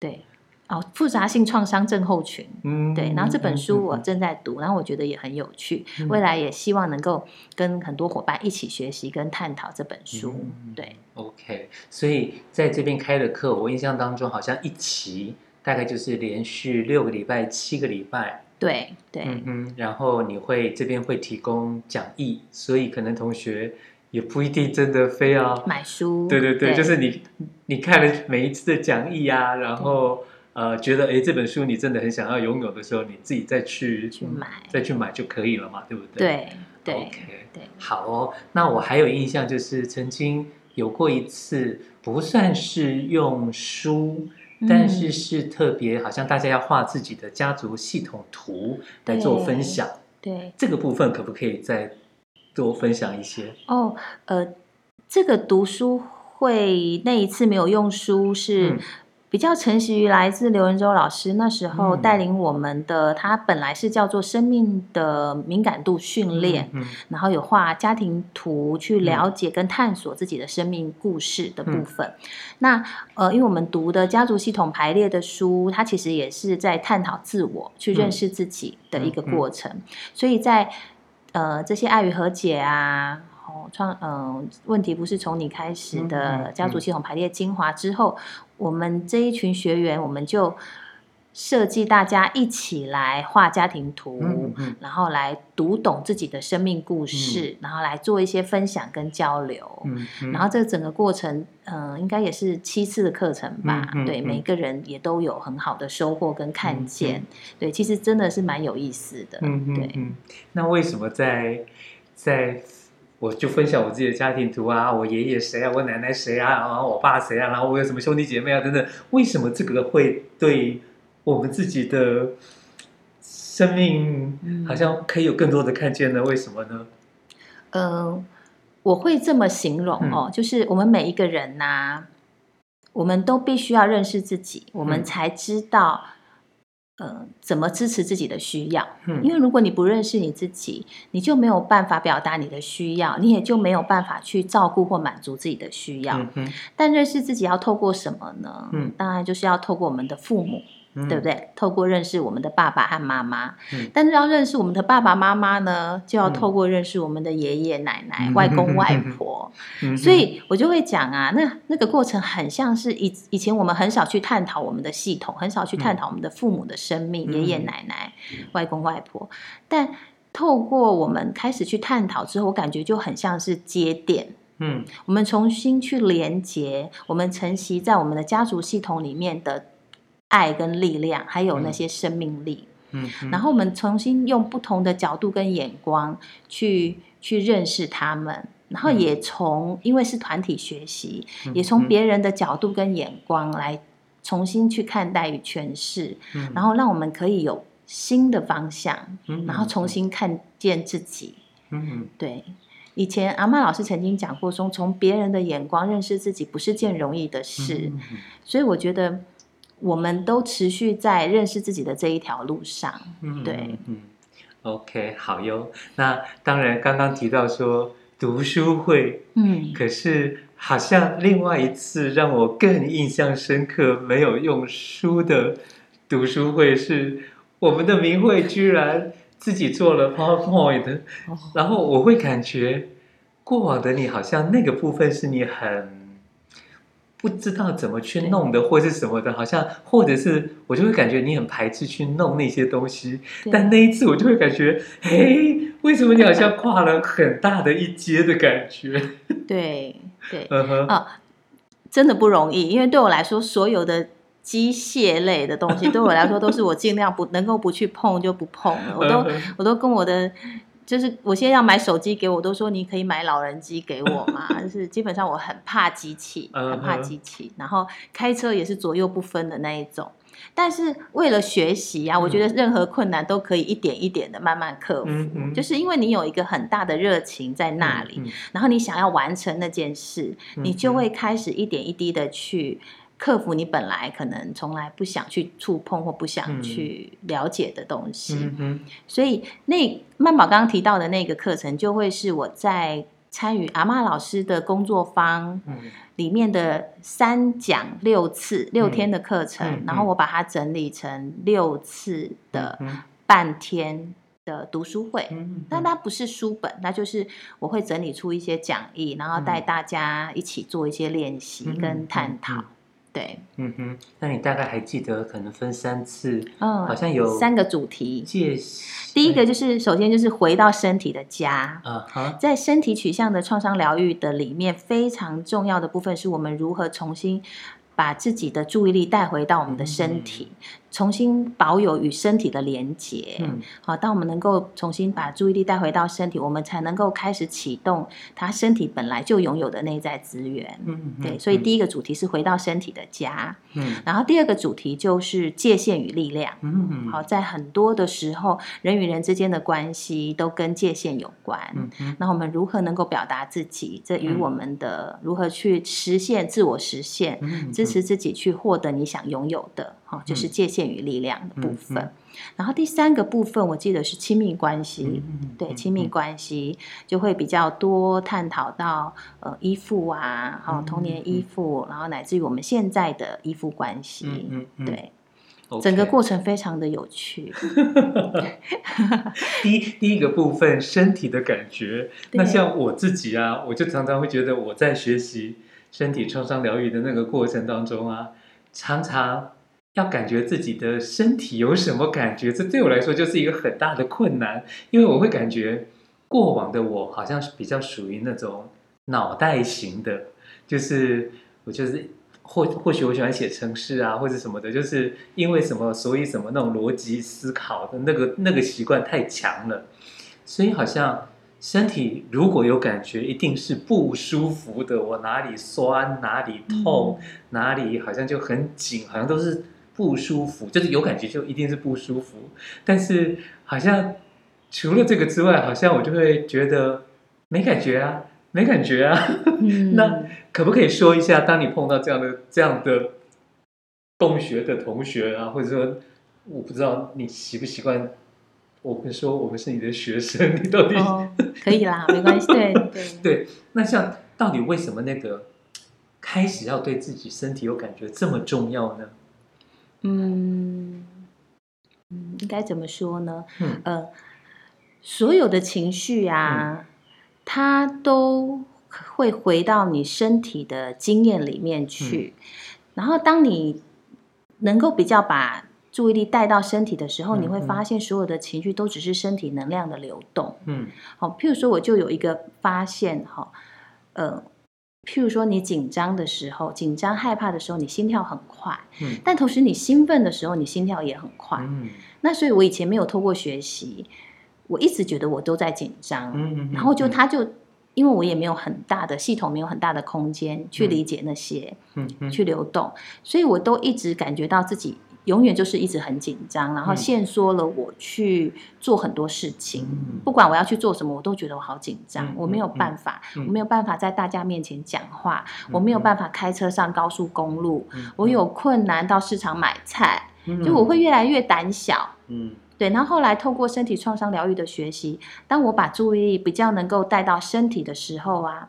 对。哦，复杂性创伤症候群，嗯，对，然后这本书我正在读，嗯、然后我觉得也很有趣，嗯、未来也希望能够跟很多伙伴一起学习跟探讨这本书，嗯、对，OK，所以在这边开的课，我印象当中好像一期大概就是连续六个礼拜、七个礼拜，对对，嗯嗯，然后你会这边会提供讲义，所以可能同学也不一定真的非要买书，对对对，对就是你你看了每一次的讲义啊，然后。呃，觉得哎，这本书你真的很想要拥有的时候，你自己再去去买，再去买就可以了嘛，对不对？对对，OK，对，好哦。那我还有印象，就是曾经有过一次，不算是用书，嗯、但是是特别，好像大家要画自己的家族系统图来做分享。对，对这个部分可不可以再多分享一些？哦，呃，这个读书会那一次没有用书是。嗯比较承袭于来自刘仁洲老师那时候带领我们的，他本来是叫做生命的敏感度训练，然后有画家庭图去了解跟探索自己的生命故事的部分。嗯、那呃，因为我们读的家族系统排列的书，它其实也是在探讨自我、去认识自己的一个过程。所以在呃这些爱与和解啊。创嗯、呃，问题不是从你开始的家族系统排列精华之后，我们这一群学员，我们就设计大家一起来画家庭图，然后来读懂自己的生命故事，嗯、然后来做一些分享跟交流。然后这整个过程，嗯、呃，应该也是七次的课程吧？对，每个人也都有很好的收获跟看见。对，其实真的是蛮有意思的。嗯、对、嗯，那为什么在在？我就分享我自己的家庭图啊，我爷爷谁啊，我奶奶谁啊，然后我爸谁啊，然后我有什么兄弟姐妹啊等等。为什么这个会对我们自己的生命好像可以有更多的看见呢？为什么呢？嗯、呃，我会这么形容哦，嗯、就是我们每一个人呐、啊，我们都必须要认识自己，我们才知道。呃，怎么支持自己的需要？嗯，因为如果你不认识你自己，你就没有办法表达你的需要，你也就没有办法去照顾或满足自己的需要。嗯，但认识自己要透过什么呢？嗯，当然就是要透过我们的父母。对不对？透过认识我们的爸爸和妈妈，嗯、但是要认识我们的爸爸妈妈呢，就要透过认识我们的爷爷奶奶、嗯、外公外婆。嗯、所以我就会讲啊，那那个过程很像是以以前我们很少去探讨我们的系统，很少去探讨我们的父母的生命，嗯、爷爷奶奶、外公外婆。但透过我们开始去探讨之后，我感觉就很像是接电。嗯，我们重新去连接我们承袭在我们的家族系统里面的。爱跟力量，还有那些生命力，嗯，嗯，然后我们重新用不同的角度跟眼光去去认识他们，然后也从、嗯、因为是团体学习，嗯、也从别人的角度跟眼光来重新去看待与诠释，嗯、然后让我们可以有新的方向，嗯、然后重新看见自己，嗯，对，以前阿曼老师曾经讲过说，从别人的眼光认识自己不是件容易的事，嗯、所以我觉得。我们都持续在认识自己的这一条路上，嗯对，嗯，OK，好哟。那当然，刚刚提到说读书会，嗯，可是好像另外一次让我更印象深刻，没有用书的读书会是我们的明慧居然自己做了 PowerPoint，哦，然后我会感觉过往的你好像那个部分是你很。不知道怎么去弄的，或是什么的，好像或者是我就会感觉你很排斥去弄那些东西。但那一次我就会感觉，嘿，为什么你好像跨了很大的一阶的感觉？对对，嗯哼，啊，真的不容易，因为对我来说，所有的机械类的东西，对我来说都是我尽量不能够不去碰就不碰了。我都我都跟我的。就是我现在要买手机给我，都说你可以买老人机给我嘛。就是基本上我很怕机器，很怕机器，然后开车也是左右不分的那一种。但是为了学习啊，我觉得任何困难都可以一点一点的慢慢克服。嗯嗯、就是因为你有一个很大的热情在那里，然后你想要完成那件事，嗯、你就会开始一点一滴的去克服你本来可能从来不想去触碰或不想去了解的东西。嗯嗯、所以那曼宝刚刚提到的那个课程，就会是我在参与阿妈老师的工作坊。嗯里面的三讲六次六天的课程，然后我把它整理成六次的半天的读书会。但它不是书本，那就是我会整理出一些讲义，然后带大家一起做一些练习跟探讨。嗯嗯嗯对，嗯哼，那你大概还记得可能分三次，嗯，好像有三个主题。第一个就是首先就是回到身体的家，啊，在身体取向的创伤疗愈的里面，非常重要的部分是我们如何重新把自己的注意力带回到我们的身体。嗯重新保有与身体的连接，嗯，好，当我们能够重新把注意力带回到身体，我们才能够开始启动他身体本来就拥有的内在资源，嗯，对，所以第一个主题是回到身体的家，嗯，然后第二个主题就是界限与力量，嗯，好，在很多的时候，人与人之间的关系都跟界限有关，嗯，那我们如何能够表达自己？这与我们的如何去实现自我实现，支持自己去获得你想拥有的。好，就是界限与力量的部分。然后第三个部分，我记得是亲密关系。对，亲密关系就会比较多探讨到呃依附啊，好、嗯、童年依附，嗯、然后乃至于我们现在的依附关系。嗯嗯嗯、对.整个过程非常的有趣。第一第一个部分，身体的感觉。那像我自己啊，我就常常会觉得我在学习身体创伤疗愈的那个过程当中啊，常常。要感觉自己的身体有什么感觉，这对我来说就是一个很大的困难，因为我会感觉过往的我好像是比较属于那种脑袋型的，就是我就是或或许我喜欢写程式啊，或者什么的，就是因为什么所以什么那种逻辑思考的那个那个习惯太强了，所以好像身体如果有感觉，一定是不舒服的，我哪里酸哪里痛，嗯、哪里好像就很紧，好像都是。不舒服，就是有感觉就一定是不舒服，但是好像除了这个之外，好像我就会觉得没感觉啊，没感觉啊。嗯、那可不可以说一下，当你碰到这样的这样的共学的同学啊，或者说我不知道你习不习惯，我们说我们是你的学生，你到底、哦、可以啦，没关系，对 对对。那像到底为什么那个开始要对自己身体有感觉这么重要呢？嗯，嗯，应该怎么说呢？嗯，呃，所有的情绪啊，嗯、它都会回到你身体的经验里面去。嗯、然后，当你能够比较把注意力带到身体的时候，嗯、你会发现所有的情绪都只是身体能量的流动。嗯，好，譬如说，我就有一个发现，哈，呃。譬如说，你紧张的时候，紧张害怕的时候，你心跳很快。嗯。但同时，你兴奋的时候，你心跳也很快。嗯。那所以，我以前没有透过学习，我一直觉得我都在紧张。嗯。然后就他就，因为我也没有很大的系统，没有很大的空间去理解那些，嗯，去流动，所以我都一直感觉到自己。永远就是一直很紧张，然后限缩了我去做很多事情。嗯、不管我要去做什么，我都觉得我好紧张，嗯、我没有办法，嗯、我没有办法在大家面前讲话，嗯、我没有办法开车上高速公路，嗯、我有困难到市场买菜，嗯、就我会越来越胆小。嗯，对。然后后来透过身体创伤疗愈的学习，当我把注意力比较能够带到身体的时候啊。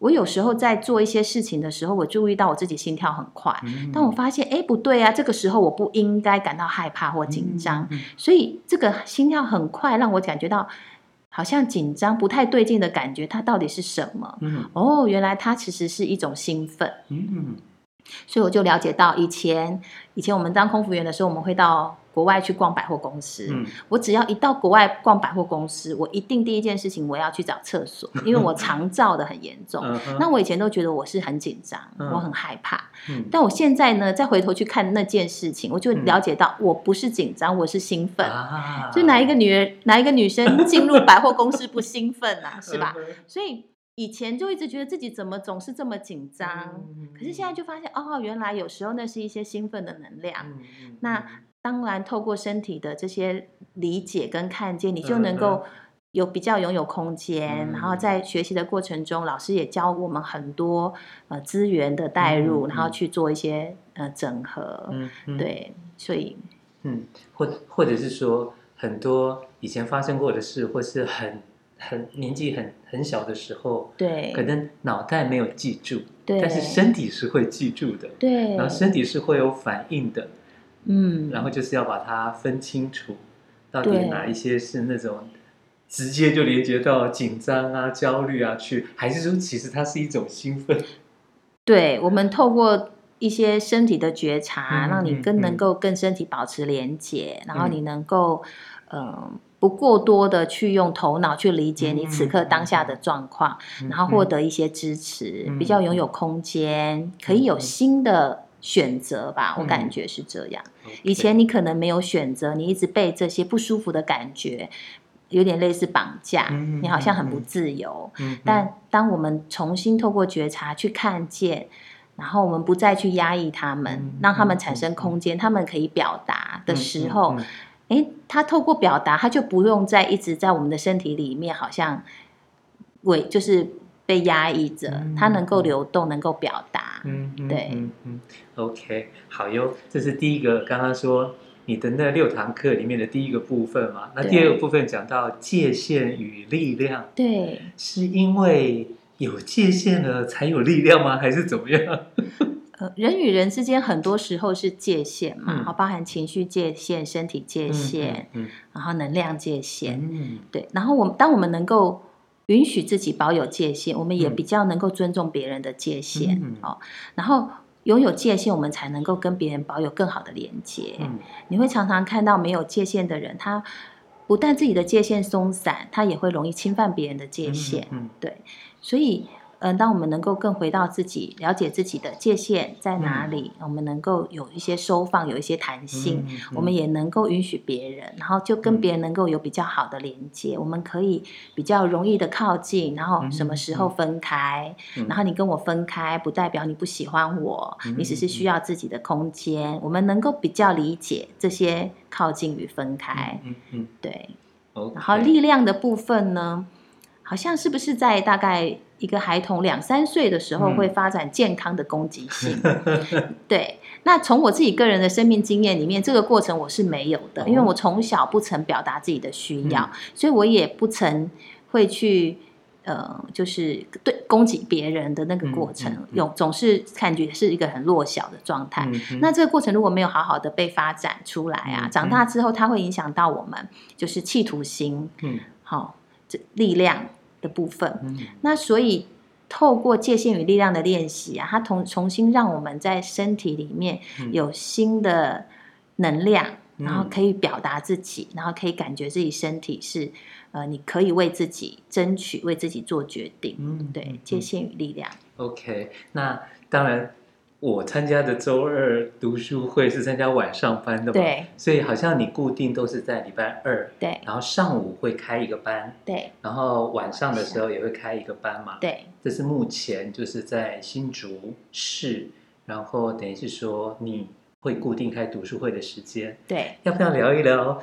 我有时候在做一些事情的时候，我注意到我自己心跳很快，嗯、但我发现，哎，不对啊，这个时候我不应该感到害怕或紧张，嗯嗯、所以这个心跳很快让我感觉到好像紧张不太对劲的感觉，它到底是什么？嗯、哦，原来它其实是一种兴奋。嗯、所以我就了解到以前，以前我们当空服员的时候，我们会到。国外去逛百货公司，嗯，我只要一到国外逛百货公司，我一定第一件事情我要去找厕所，因为我肠燥的很严重。那我以前都觉得我是很紧张，我很害怕。但我现在呢，再回头去看那件事情，我就了解到我不是紧张，我是兴奋。就哪一个女人，哪一个女生进入百货公司不兴奋啊？是吧？所以以前就一直觉得自己怎么总是这么紧张，可是现在就发现哦，原来有时候那是一些兴奋的能量。那当然，透过身体的这些理解跟看见，你就能够有比较拥有空间。嗯、然后在学习的过程中，老师也教我们很多呃资源的带入，嗯、然后去做一些呃整合。嗯嗯、对，所以嗯，或或者是说很多以前发生过的事，或是很很年纪很很小的时候，对，可能脑袋没有记住，对，但是身体是会记住的，对，然后身体是会有反应的。嗯，然后就是要把它分清楚，到底哪一些是那种直接就连接到紧张啊、焦虑啊去，还是说其实它是一种兴奋？对，我们透过一些身体的觉察，嗯、让你更能够跟身体保持连接，嗯、然后你能够嗯、呃、不过多的去用头脑去理解你此刻当下的状况，嗯、然后获得一些支持，嗯、比较拥有空间，嗯、可以有新的。选择吧，我感觉是这样。嗯 okay. 以前你可能没有选择，你一直被这些不舒服的感觉，有点类似绑架，嗯、你好像很不自由。嗯、但当我们重新透过觉察去看见，然后我们不再去压抑他们，嗯、让他们产生空间，嗯、他们可以表达的时候，哎、他透过表达，他就不用再一直在我们的身体里面，好像为就是。被压抑着，他能够流动，嗯、能够表达。嗯，对，嗯嗯，OK，好哟，这是第一个。刚刚说你的那六堂课里面的第一个部分嘛，那第二个部分讲到界限与力量。对，是因为有界限了才有力量吗？还是怎么样？呃，人与人之间很多时候是界限嘛，好、嗯，包含情绪界限、身体界限，嗯，嗯嗯然后能量界限，嗯，对。然后我们当我们能够。允许自己保有界限，我们也比较能够尊重别人的界限、嗯、哦。然后拥有界限，我们才能够跟别人保有更好的连接。嗯、你会常常看到没有界限的人，他不但自己的界限松散，他也会容易侵犯别人的界限。嗯嗯、对，所以。嗯，当我们能够更回到自己，了解自己的界限在哪里，嗯、我们能够有一些收放，有一些弹性，嗯嗯、我们也能够允许别人，然后就跟别人能够有比较好的连接。嗯、我们可以比较容易的靠近，然后什么时候分开，嗯、然后你跟我分开，不代表你不喜欢我，嗯、你只是需要自己的空间。嗯、我们能够比较理解这些靠近与分开。嗯嗯，嗯对。然后力量的部分呢，好像是不是在大概？一个孩童两三岁的时候会发展健康的攻击性，嗯、对。那从我自己个人的生命经验里面，这个过程我是没有的，因为我从小不曾表达自己的需要，嗯、所以我也不曾会去呃，就是对攻击别人的那个过程，有、嗯嗯嗯、总是感觉是一个很弱小的状态。那这个过程如果没有好好的被发展出来啊，嗯、长大之后它会影响到我们，就是企图心，嗯，好、哦，这力量。的部分，嗯、那所以透过界限与力量的练习啊，它重重新让我们在身体里面有新的能量，嗯、然后可以表达自己，然后可以感觉自己身体是呃，你可以为自己争取，为自己做决定。嗯，对，界限与力量。OK，那当然。我参加的周二读书会是参加晚上班的嘛，对，所以好像你固定都是在礼拜二，对，然后上午会开一个班，对，然后晚上的时候也会开一个班嘛，对，这是目前就是在新竹市，然后等于是说你会固定开读书会的时间，对，要不要聊一聊？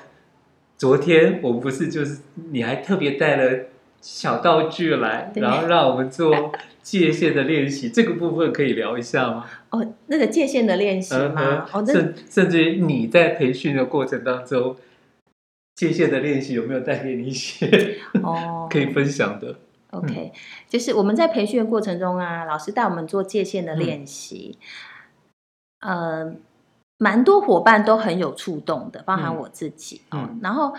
昨天我不是就是你还特别带了小道具来，然后让我们做。界限的练习，这个部分可以聊一下吗？哦，那个界限的练习吗？哦，甚甚至于你在培训的过程当中，界限的练习有没有带给你一些哦 可以分享的？OK，就是我们在培训的过程中啊，老师带我们做界限的练习，嗯、呃，蛮多伙伴都很有触动的，包含我自己。嗯，嗯然后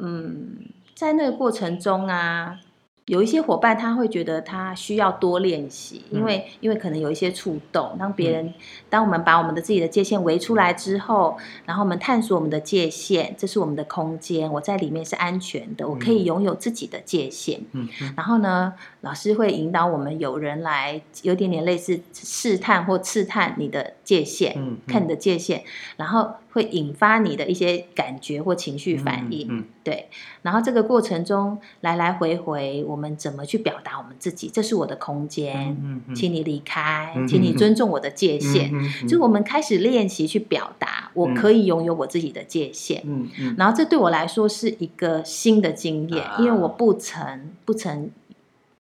嗯，在那个过程中啊。有一些伙伴他会觉得他需要多练习，因为、嗯、因为可能有一些触动。当别人、嗯、当我们把我们的自己的界限围出来之后，然后我们探索我们的界限，这是我们的空间，我在里面是安全的，我可以拥有自己的界限。嗯，然后呢，老师会引导我们有人来，有点点类似试探或刺探你的界限，嗯，看你的界限，然后。会引发你的一些感觉或情绪反应，嗯嗯、对。然后这个过程中来来回回，我们怎么去表达我们自己？这是我的空间，嗯嗯、请你离开，嗯、请你尊重我的界限。就我们开始练习去表达，我可以拥有我自己的界限。嗯嗯、然后这对我来说是一个新的经验，嗯、因为我不曾、不曾、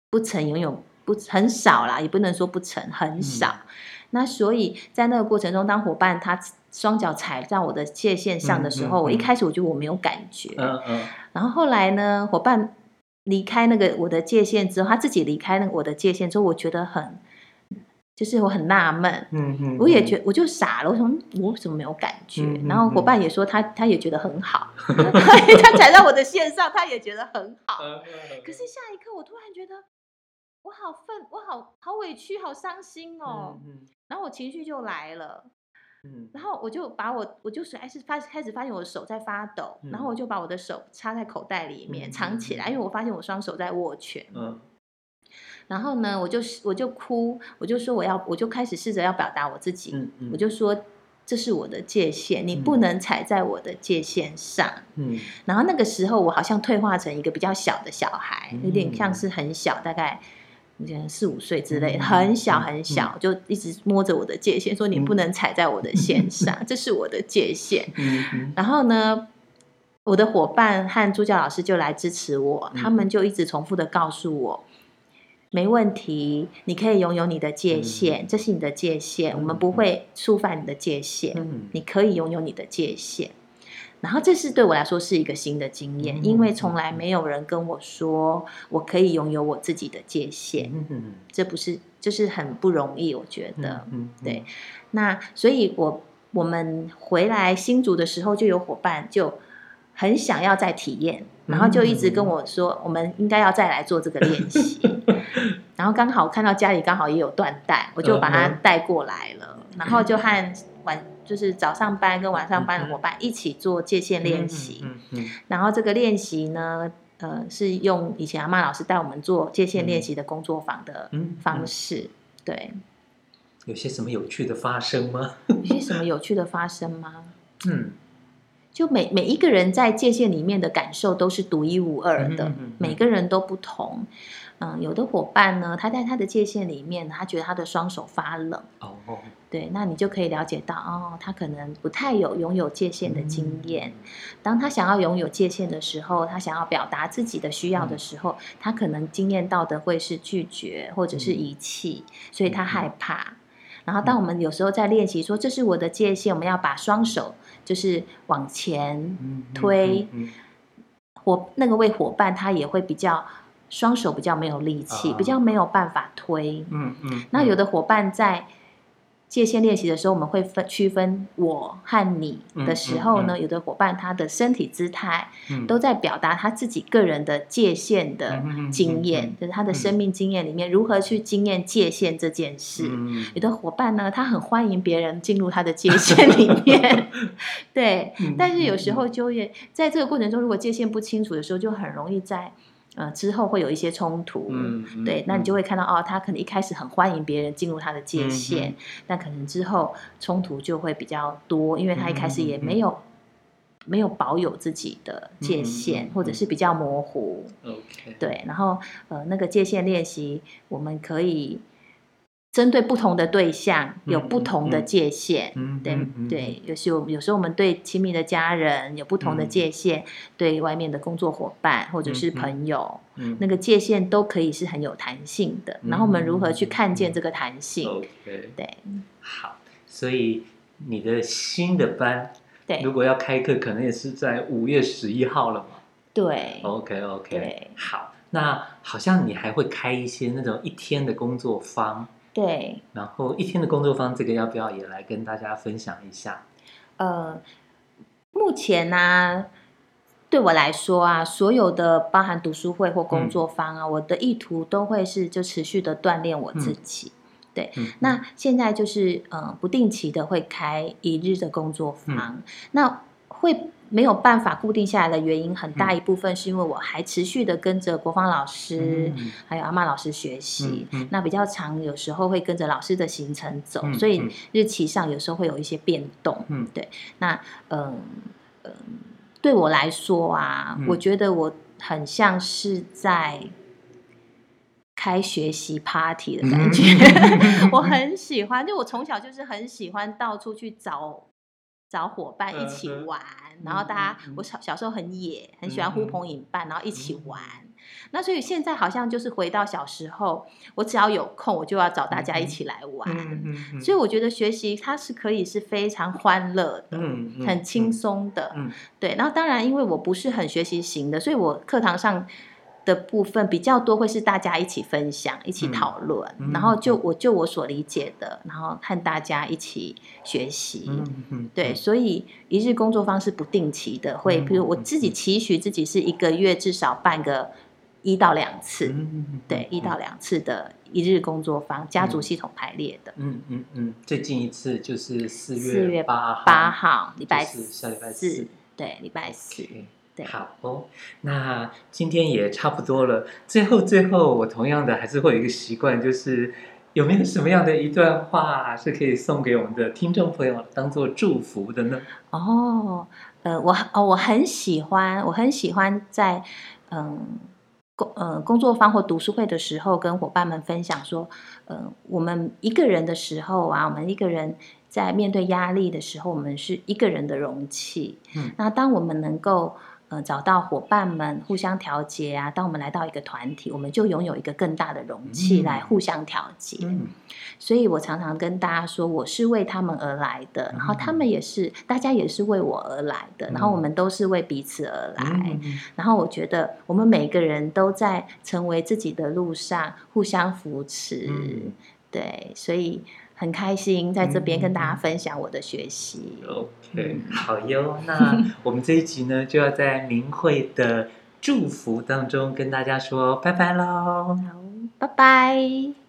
不曾拥有，不很少啦，也不能说不曾，很少。嗯、那所以在那个过程中，当伙伴他。双脚踩在我的界限上的时候，嗯嗯嗯、我一开始我觉得我没有感觉，嗯嗯、然后后来呢，伙伴离开那个我的界限之后，他自己离开那个我的界限之后，我觉得很，就是我很纳闷，嗯嗯、我也觉我就傻了，我说我怎么没有感觉？然后伙伴也说他他也觉得很好 他踩在我的线上，他也觉得很好，可是下一刻我突然觉得我好愤，我好好委屈，好伤心哦，嗯嗯、然后我情绪就来了。嗯，然后我就把我，我就开始发开始发现我的手在发抖，嗯、然后我就把我的手插在口袋里面、嗯、藏起来，因为我发现我双手在握拳。嗯，然后呢，我就我就哭，我就说我要，我就开始试着要表达我自己，嗯嗯、我就说这是我的界限，你不能踩在我的界限上。嗯，然后那个时候我好像退化成一个比较小的小孩，有点像是很小，大概。四五岁之类，很小很小，就一直摸着我的界限，说你不能踩在我的线上，这是我的界限。然后呢，我的伙伴和助教老师就来支持我，他们就一直重复的告诉我，没问题，你可以拥有你的界限，这是你的界限，我们不会触犯你的界限，你可以拥有你的界限。然后这是对我来说是一个新的经验，因为从来没有人跟我说我可以拥有我自己的界限，这不是，就是很不容易，我觉得，对。那所以我我们回来新竹的时候，就有伙伴就很想要再体验，然后就一直跟我说，我们应该要再来做这个练习。然后刚好看到家里刚好也有缎带，我就把它带过来了，然后就和晚。就是早上班跟晚上班的伙伴一起做界限练习，嗯然后这个练习呢，呃，是用以前阿曼老师带我们做界限练习的工作坊的方式，对。有些什么有趣的发生吗？有些什么有趣的发生吗？嗯，就每每一个人在界限里面的感受都是独一无二的，嗯嗯嗯、每个人都不同。嗯，有的伙伴呢，他在他的界限里面，他觉得他的双手发冷。哦哦。对，那你就可以了解到，哦，他可能不太有拥有界限的经验。嗯、当他想要拥有界限的时候，他想要表达自己的需要的时候，嗯、他可能经验到的会是拒绝或者是遗弃，嗯、所以他害怕。嗯、然后，当我们有时候在练习说这是我的界限，我们要把双手就是往前推，伙、嗯、那个位伙伴他也会比较。双手比较没有力气，比较没有办法推。嗯嗯。那有的伙伴在界限练习的时候，我们会分区分我和你的时候呢，有的伙伴他的身体姿态都在表达他自己个人的界限的经验，就是他的生命经验里面如何去经验界限这件事。有的伙伴呢，他很欢迎别人进入他的界限里面，对。但是有时候就业在这个过程中，如果界限不清楚的时候，就很容易在。呃，之后会有一些冲突，嗯嗯、对，那你就会看到哦，他可能一开始很欢迎别人进入他的界限，但可能之后冲突就会比较多，因为他一开始也没有、没有保有自己的界限，嗯、或者是比较模糊。对，然后呃，那个界限练习，我们可以。针对不同的对象有不同的界限，嗯对对，有时候有时候我们对亲密的家人有不同的界限，对外面的工作伙伴或者是朋友，那个界限都可以是很有弹性的。然后我们如何去看见这个弹性？对，好，所以你的新的班，对，如果要开课，可能也是在五月十一号了嘛？对，OK OK，好，那好像你还会开一些那种一天的工作坊。对，然后一天的工作坊，这个要不要也来跟大家分享一下？呃，目前呢、啊，对我来说啊，所有的包含读书会或工作坊啊，嗯、我的意图都会是就持续的锻炼我自己。嗯、对，嗯、那现在就是呃不定期的会开一日的工作坊，嗯、那会没有办法固定下来的原因，很大一部分是因为我还持续的跟着国芳老师、嗯、还有阿嬷老师学习，嗯嗯、那比较长，有时候会跟着老师的行程走，嗯、所以日期上有时候会有一些变动。嗯，对，那嗯嗯。对我来说啊，嗯、我觉得我很像是在开学习 party 的感觉，嗯、我很喜欢。就我从小就是很喜欢到处去找找伙伴一起玩，嗯、然后大家、嗯、我小小时候很野，很喜欢呼朋引伴，然后一起玩。那所以现在好像就是回到小时候，我只要有空，我就要找大家一起来玩。嗯嗯嗯、所以我觉得学习它是可以是非常欢乐的，很轻松的。嗯、对，然后当然因为我不是很学习型的，所以我课堂上的部分比较多会是大家一起分享、一起讨论，嗯、然后就我就我所理解的，然后和大家一起学习。嗯嗯、对，所以一日工作方式不定期的，会比如我自己期许自己是一个月至少办个。一到两次，嗯、对，一到两次的一日工作坊，家族系统排列的。嗯嗯嗯，最近一次就是四月八号，八号礼拜四，下礼拜四，对，礼拜四。Okay, 对，好哦，那今天也差不多了。最后，最后，我同样的还是会有一个习惯，就是有没有什么样的一段话是可以送给我们的听众朋友当做祝福的呢？哦，呃，我哦，我很喜欢，我很喜欢在嗯。工呃工作坊或读书会的时候，跟伙伴们分享说，呃，我们一个人的时候啊，我们一个人在面对压力的时候，我们是一个人的容器。嗯，那当我们能够。呃，找到伙伴们互相调节啊。当我们来到一个团体，我们就拥有一个更大的容器来互相调节。嗯，所以我常常跟大家说，我是为他们而来的，然后他们也是，大家也是为我而来的，然后我们都是为彼此而来。然后我觉得我们每个人都在成为自己的路上互相扶持。对，所以。很开心在这边跟大家分享我的学习。OK，好哟。那我们这一集呢，就要在明慧的祝福当中跟大家说拜拜喽。好，拜拜。